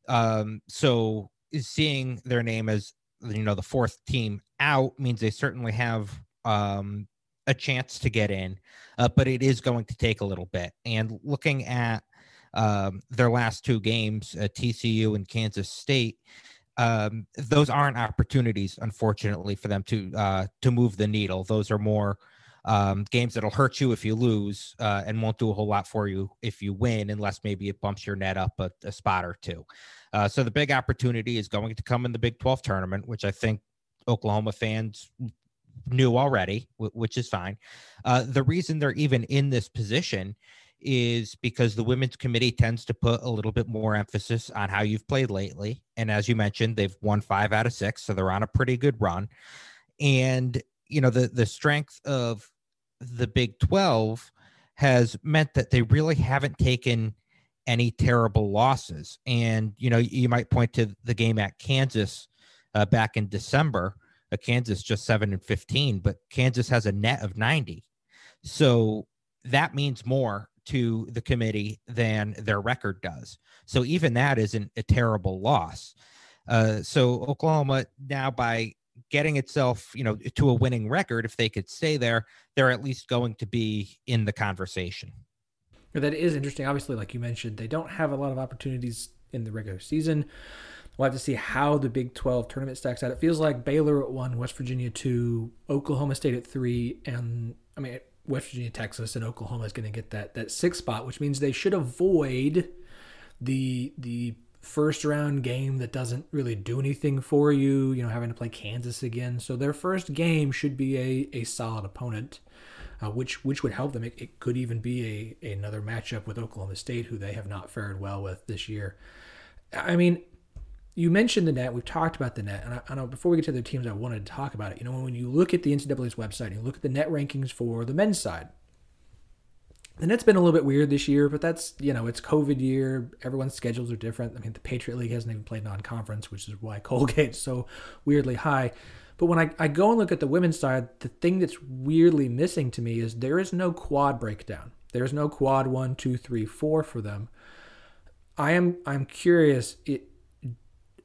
Um, so seeing their name as you know the fourth team out means they certainly have um, a chance to get in, uh, but it is going to take a little bit. And looking at um, their last two games, uh, TCU and Kansas State, um, those aren't opportunities, unfortunately, for them to uh, to move the needle. Those are more um, games that'll hurt you if you lose uh, and won't do a whole lot for you if you win, unless maybe it bumps your net up a, a spot or two. Uh, so the big opportunity is going to come in the Big 12 tournament, which I think Oklahoma fans knew already, which is fine. Uh, the reason they're even in this position is because the women's committee tends to put a little bit more emphasis on how you've played lately. And as you mentioned, they've won five out of six, so they're on a pretty good run. And you know the the strength of the Big Twelve has meant that they really haven't taken any terrible losses. And you know you might point to the game at Kansas uh, back in December. Uh, Kansas just seven and fifteen, but Kansas has a net of ninety. So that means more to the committee than their record does. So even that isn't a terrible loss. Uh, so Oklahoma now by getting itself, you know, to a winning record, if they could stay there, they're at least going to be in the conversation. That is interesting. Obviously, like you mentioned, they don't have a lot of opportunities in the regular season. We'll have to see how the Big 12 tournament stacks out. It feels like Baylor at one, West Virginia two, Oklahoma State at three, and I mean West Virginia, Texas, and Oklahoma is going to get that that sixth spot, which means they should avoid the the first round game that doesn't really do anything for you. You know, having to play Kansas again. So their first game should be a a solid opponent. Uh, which which would help them. It, it could even be a another matchup with Oklahoma State, who they have not fared well with this year. I mean, you mentioned the net. We've talked about the net, and I, I, know before we get to the teams, I wanted to talk about it. You know, when you look at the NCAA's website, you look at the net rankings for the men's side. The net's been a little bit weird this year, but that's you know it's COVID year. Everyone's schedules are different. I mean, the Patriot League hasn't even played non-conference, which is why Colgate's so weirdly high. But when I, I go and look at the women's side, the thing that's weirdly missing to me is there is no quad breakdown. There's no quad one, two, three, four for them. I am I'm curious. It,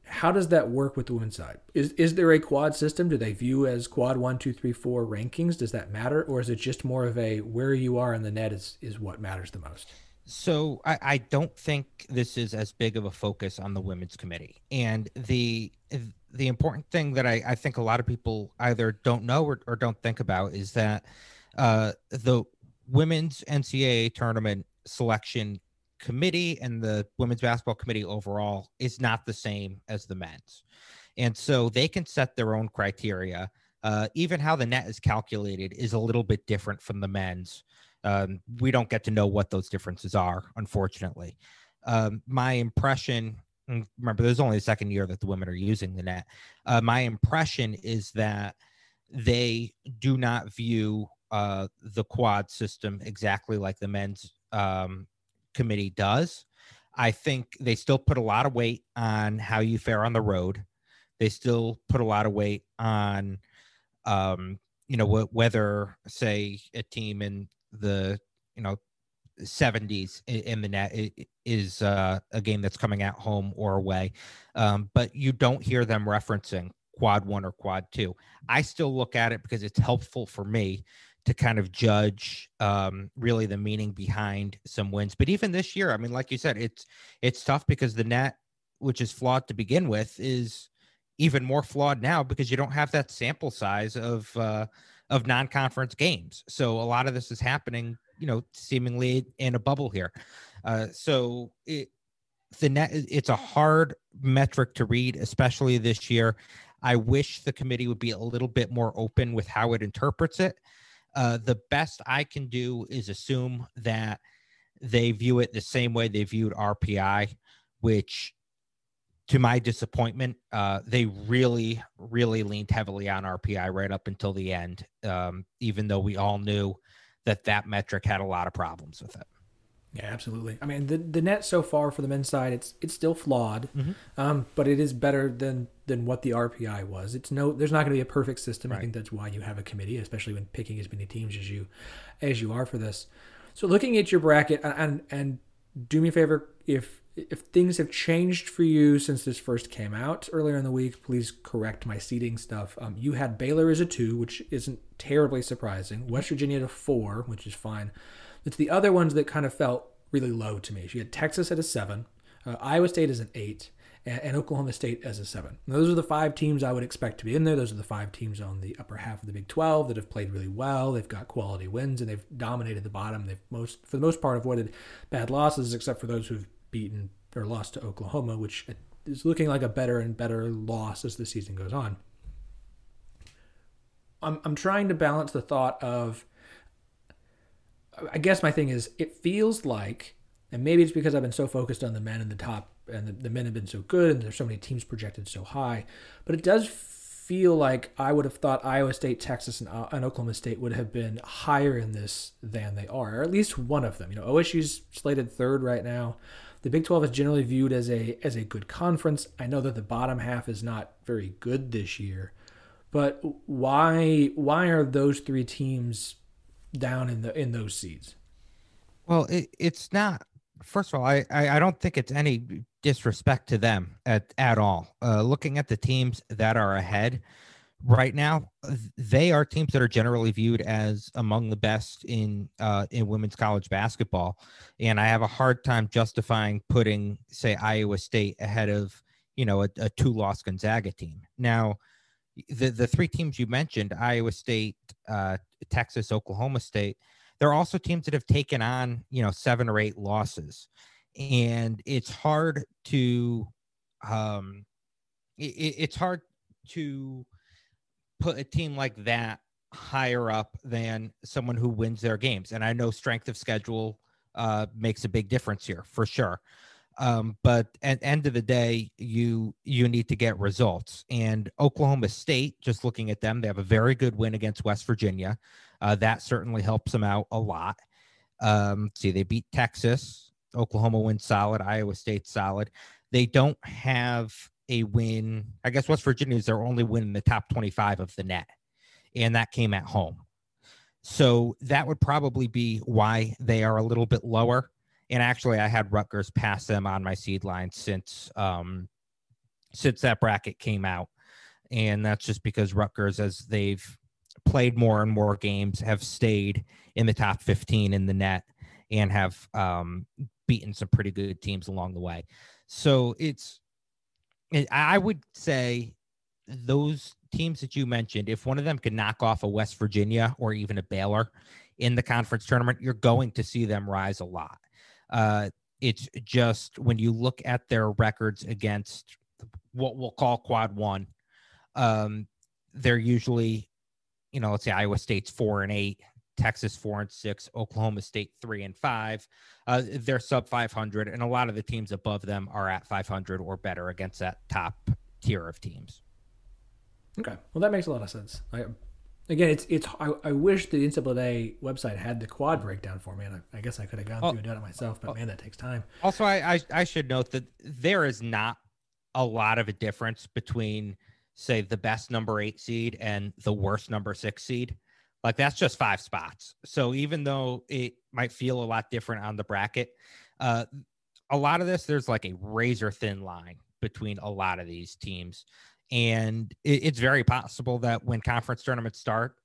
how does that work with the women's side? Is is there a quad system? Do they view as quad one, two, three, four rankings? Does that matter, or is it just more of a where you are in the net is is what matters the most? So I, I don't think this is as big of a focus on the women's committee, and the the important thing that I, I think a lot of people either don't know or, or don't think about is that uh, the women's NCAA tournament selection committee and the women's basketball committee overall is not the same as the men's. And so they can set their own criteria. Uh, even how the net is calculated is a little bit different from the men's. Um, we don't get to know what those differences are, unfortunately. Um, my impression, remember, there's only the second year that the women are using the net. Uh, my impression is that they do not view uh, the quad system exactly like the men's um, committee does. I think they still put a lot of weight on how you fare on the road. They still put a lot of weight on, um, you know, wh- whether say a team in the you know 70s in the net is uh, a game that's coming at home or away, um, but you don't hear them referencing quad one or quad two. I still look at it because it's helpful for me to kind of judge um, really the meaning behind some wins. But even this year, I mean, like you said, it's it's tough because the net, which is flawed to begin with, is even more flawed now because you don't have that sample size of uh, of non-conference games. So a lot of this is happening, you know, seemingly in a bubble here. Uh, so it, the net, it's a hard metric to read, especially this year. I wish the committee would be a little bit more open with how it interprets it uh, the best I can do is assume that they view it the same way they viewed RPI, which to my disappointment, uh, they really, really leaned heavily on RPI right up until the end, um, even though we all knew that that metric had a lot of problems with it. Yeah, absolutely. I mean, the the net so far for the men's side, it's it's still flawed, mm-hmm. um, but it is better than than what the RPI was. It's no, there's not going to be a perfect system. Right. I think that's why you have a committee, especially when picking as many teams as you as you are for this. So looking at your bracket, and and do me a favor if if things have changed for you since this first came out earlier in the week, please correct my seating stuff. Um, you had Baylor as a two, which isn't terribly surprising. West Virginia at a four, which is fine. It's the other ones that kind of felt really low to me. You had Texas at a seven, uh, Iowa State as an eight, and, and Oklahoma State as a seven. Those are the five teams I would expect to be in there. Those are the five teams on the upper half of the Big 12 that have played really well. They've got quality wins and they've dominated the bottom. They've most, for the most part, avoided bad losses, except for those who've beaten or lost to Oklahoma, which is looking like a better and better loss as the season goes on. I'm, I'm trying to balance the thought of, I guess my thing is, it feels like, and maybe it's because I've been so focused on the men in the top and the, the men have been so good and there's so many teams projected so high, but it does feel like I would have thought Iowa State, Texas, and, uh, and, Oklahoma State would have been higher in this than they are, or at least one of them. You know, OSU's slated third right now. The Big 12 is generally viewed as a as a good conference. I know that the bottom half is not very good this year, but why why are those three teams down in the in those seeds? Well, it, it's not. First of all, I, I, I don't think it's any disrespect to them at at all. Uh, looking at the teams that are ahead right now, they are teams that are generally viewed as among the best in uh, in women's college basketball, and I have a hard time justifying putting, say, Iowa State ahead of you know a, a two loss Gonzaga team. Now, the the three teams you mentioned, Iowa State, uh, Texas, Oklahoma State, they're also teams that have taken on you know seven or eight losses, and it's hard to um, it, it's hard to put a team like that higher up than someone who wins their games. And I know strength of schedule uh, makes a big difference here for sure. Um, but at end of the day, you you need to get results. And Oklahoma State, just looking at them, they have a very good win against West Virginia. Uh, that certainly helps them out a lot. Um, see, they beat Texas. Oklahoma wins solid. Iowa State solid. They don't have a win. I guess West Virginia is their only win in the top 25 of the net, and that came at home. So that would probably be why they are a little bit lower. And actually, I had Rutgers pass them on my seed line since um, since that bracket came out, and that's just because Rutgers, as they've played more and more games, have stayed in the top 15 in the net and have um, beaten some pretty good teams along the way. So it's I would say those teams that you mentioned, if one of them could knock off a West Virginia or even a Baylor in the conference tournament, you're going to see them rise a lot. Uh, it's just when you look at their records against what we'll call quad one, um, they're usually, you know, let's say Iowa State's four and eight, Texas four and six, Oklahoma State three and five. Uh, they're sub 500, and a lot of the teams above them are at 500 or better against that top tier of teams. Okay, well that makes a lot of sense. I, again, it's it's. I, I wish the NCAA website had the quad breakdown for me, and I, I guess I could have gone oh, through and done it myself. But oh, man, that takes time. Also, I, I I should note that there is not a lot of a difference between say the best number eight seed and the worst number six seed. Like that's just five spots. So even though it might feel a lot different on the bracket, uh, a lot of this there's like a razor thin line between a lot of these teams, and it, it's very possible that when conference tournaments start,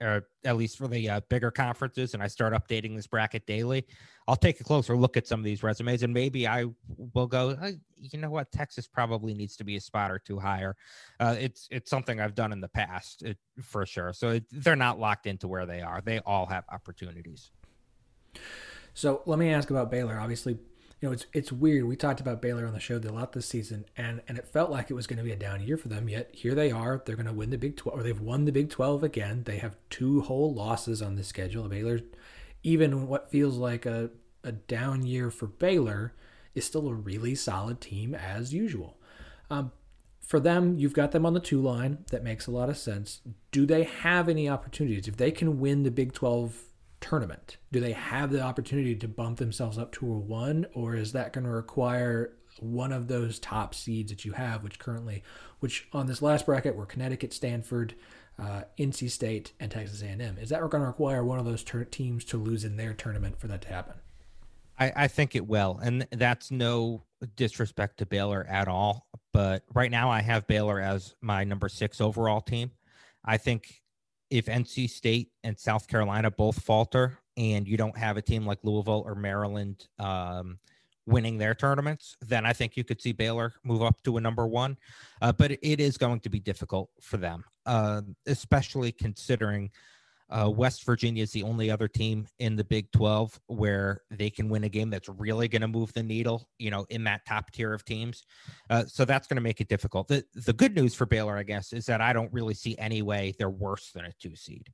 or at least for the uh, bigger conferences, and I start updating this bracket daily, I'll take a closer look at some of these resumes, and maybe I will go. you know what? Texas probably needs to be a spot or two higher. Uh, it's it's something I've done in the past it, for sure. So it, they're not locked into where they are. They all have opportunities. So let me ask about Baylor. Obviously, you know, it's it's weird. We talked about Baylor on the show a lot this season, and and it felt like it was going to be a down year for them. Yet here they are. They're going to win the Big Twelve, or they've won the Big Twelve again. They have two whole losses on the schedule. Baylor, even what feels like a a down year for Baylor, is still a really solid team as usual. Um, for them, you've got them on the two line. That makes a lot of sense. Do they have any opportunities if they can win the Big Twelve? Tournament? Do they have the opportunity to bump themselves up to a one, or is that going to require one of those top seeds that you have, which currently, which on this last bracket were Connecticut, Stanford, uh, NC State, and Texas A&M? Is that going to require one of those ter- teams to lose in their tournament for that to happen? I, I think it will, and that's no disrespect to Baylor at all, but right now I have Baylor as my number six overall team. I think if NC State and South Carolina both falter and you don't have a team like Louisville or Maryland um, winning their tournaments, then I think you could see Baylor move up to a number one. Uh, but it is going to be difficult for them, uh, especially considering uh, West Virginia is the only other team in the Big 12 where they can win a game that's really going to move the needle, you know, in that top tier of teams. Uh, so that's going to make it difficult. The, the good news for Baylor, I guess, is that I don't really see any way they're worse than a two seed.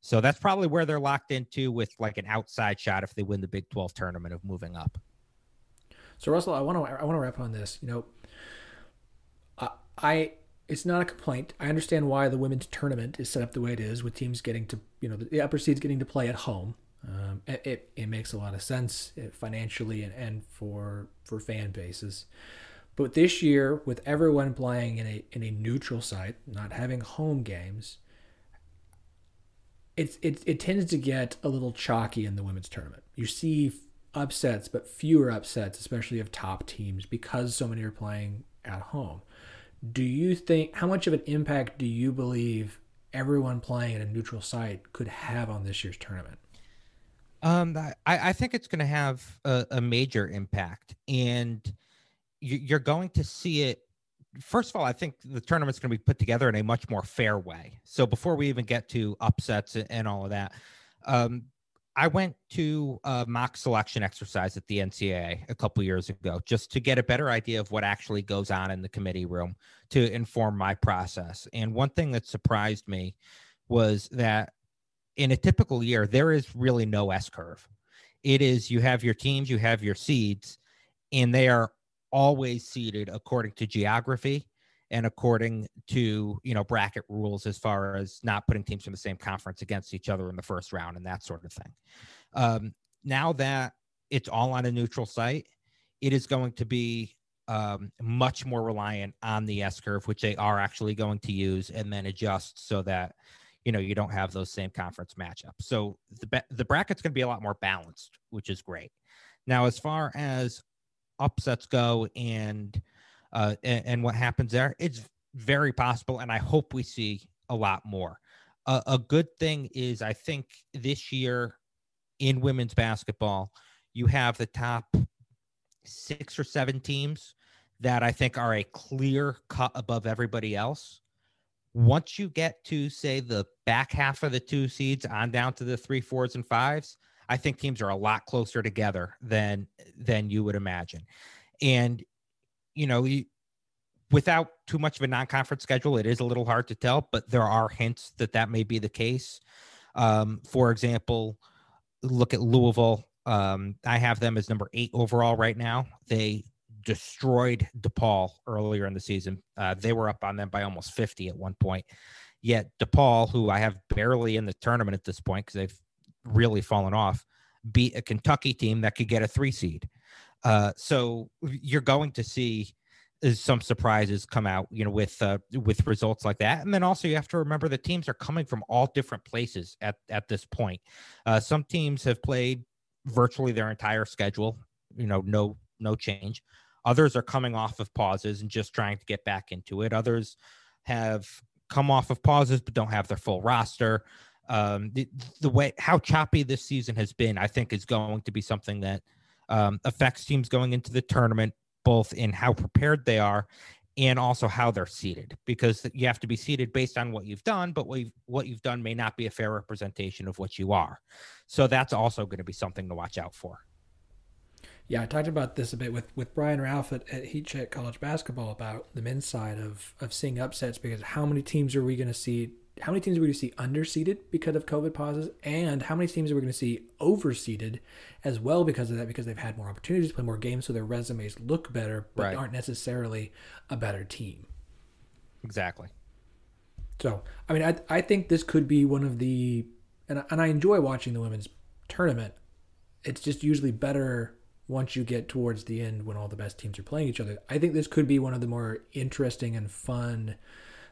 So that's probably where they're locked into with like an outside shot if they win the Big 12 tournament of moving up. So Russell, I want to I want to wrap on this. You know, I, I it's not a complaint. I understand why the women's tournament is set up the way it is, with teams getting to you know the upper seeds getting to play at home. Um, it, it, it makes a lot of sense uh, financially and, and for for fan bases. But this year, with everyone playing in a in a neutral site, not having home games, it's it, it tends to get a little chalky in the women's tournament. You see upsets, but fewer upsets, especially of top teams, because so many are playing at home. Do you think how much of an impact do you believe everyone playing at a neutral site could have on this year's tournament? Um, I, I think it's going to have a, a, major impact, and you're going to see it. First of all, I think the tournament's going to be put together in a much more fair way. So before we even get to upsets and all of that, um, I went to a mock selection exercise at the NCAA a couple years ago just to get a better idea of what actually goes on in the committee room to inform my process. And one thing that surprised me was that in a typical year, there is really no S curve. It is you have your teams, you have your seeds, and they are always seeded according to geography and according to you know bracket rules as far as not putting teams from the same conference against each other in the first round and that sort of thing. Um, now that it's all on a neutral site it is going to be um, much more reliant on the s curve which they are actually going to use and then adjust so that you know you don't have those same conference matchups. So the the bracket's going to be a lot more balanced which is great. Now as far as upsets go and uh, and, and, what happens there. It's very possible, and I hope we see a lot more. Uh, a good thing is, I think this year in women's basketball, you have the top six or seven teams that I think are a clear cut above everybody else. Once you get to say the back half of the two seeds on down to the three, fours, and fives, I think teams are a lot closer together than than you would imagine. And you know, without too much of a non-conference schedule, it is a little hard to tell, but there are hints that that may be the case. Um, for example, look at Louisville. Um, I have them as number eight overall right now. They destroyed DePaul earlier in the season. Uh, they were up on them by almost 50 at one point. Yet DePaul, who I have barely in the tournament at this point because they've really fallen off, beat a Kentucky team that could get a three seed. Uh, so you're going to see uh, some surprises come out, you know, with uh, with results like that. And then also you have to remember the teams are coming from all different places at at this point. Uh, some teams have played virtually their entire schedule, you know, no no change. Others are coming off of pauses and just trying to get back into it. Others have come off of pauses but don't have their full roster. Um, the, the way how choppy this season has been, I think, is going to be something that um, affects teams going into the tournament, both in how prepared they are and also how they're seated, because you have to be seated based on what you've done, but what you've, what you've done may not be a fair representation of what you are. So that's also going to be something to watch out for. Yeah, I talked about this a bit with, with Brian Ralph at, at Heat Check College Basketball about the men's side of, of seeing upsets because how many teams are we going to see how many teams are we going to see underseeded because of COVID pauses, and how many teams are we going to see overseeded as well because of that, because they've had more opportunities to play more games, so their resumes look better, but right. aren't necessarily a better team. Exactly. So, I mean, I, I think this could be one of the, and, and I enjoy watching the women's tournament. It's just usually better once you get towards the end when all the best teams are playing each other. I think this could be one of the more interesting and fun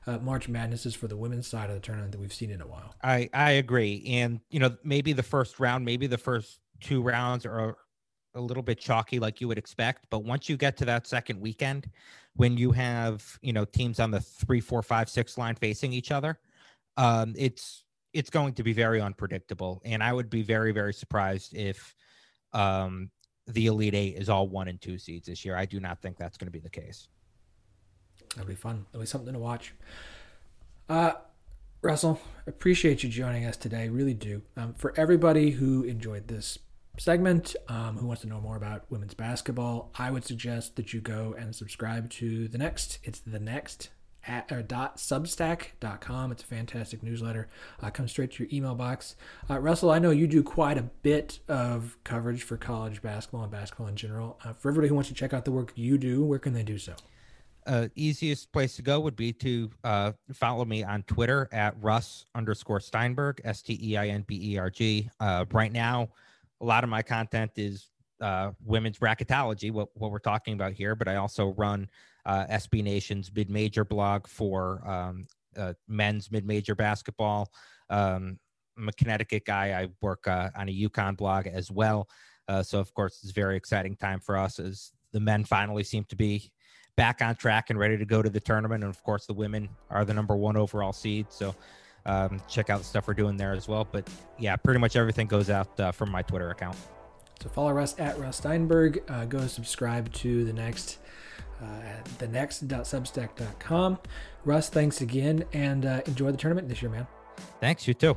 uh, March Madnesses for the women's side of the tournament that we've seen in a while. I I agree, and you know maybe the first round, maybe the first two rounds are a little bit chalky like you would expect. But once you get to that second weekend, when you have you know teams on the three, four, five, six line facing each other, um, it's it's going to be very unpredictable. And I would be very very surprised if um, the Elite Eight is all one and two seeds this year. I do not think that's going to be the case. That'll be fun. It'll be something to watch. Uh, Russell, appreciate you joining us today. Really do. Um, for everybody who enjoyed this segment, um, who wants to know more about women's basketball, I would suggest that you go and subscribe to the next. It's the next at or dot substack.com. It's a fantastic newsletter. Uh, comes straight to your email box. Uh, Russell, I know you do quite a bit of coverage for college basketball and basketball in general. Uh, for everybody who wants to check out the work you do, where can they do so? Uh, easiest place to go would be to uh, follow me on Twitter at Russ underscore Steinberg, S T E I N B E R G. Uh, right now, a lot of my content is uh, women's bracketology, what, what we're talking about here, but I also run uh, SB Nation's mid major blog for um, uh, men's mid major basketball. Um, I'm a Connecticut guy. I work on a UConn blog as well. so, of course, it's a very exciting time for us as the men finally seem to be back on track and ready to go to the tournament. And of course, the women are the number one overall seed. So um, check out the stuff we're doing there as well. But yeah, pretty much everything goes out uh, from my Twitter account. So follow Russ at Russ Steinberg. Uh, go subscribe to the next uh, at the next.substack.com. Russ, thanks again and uh, enjoy the tournament this year, man. Thanks, you too.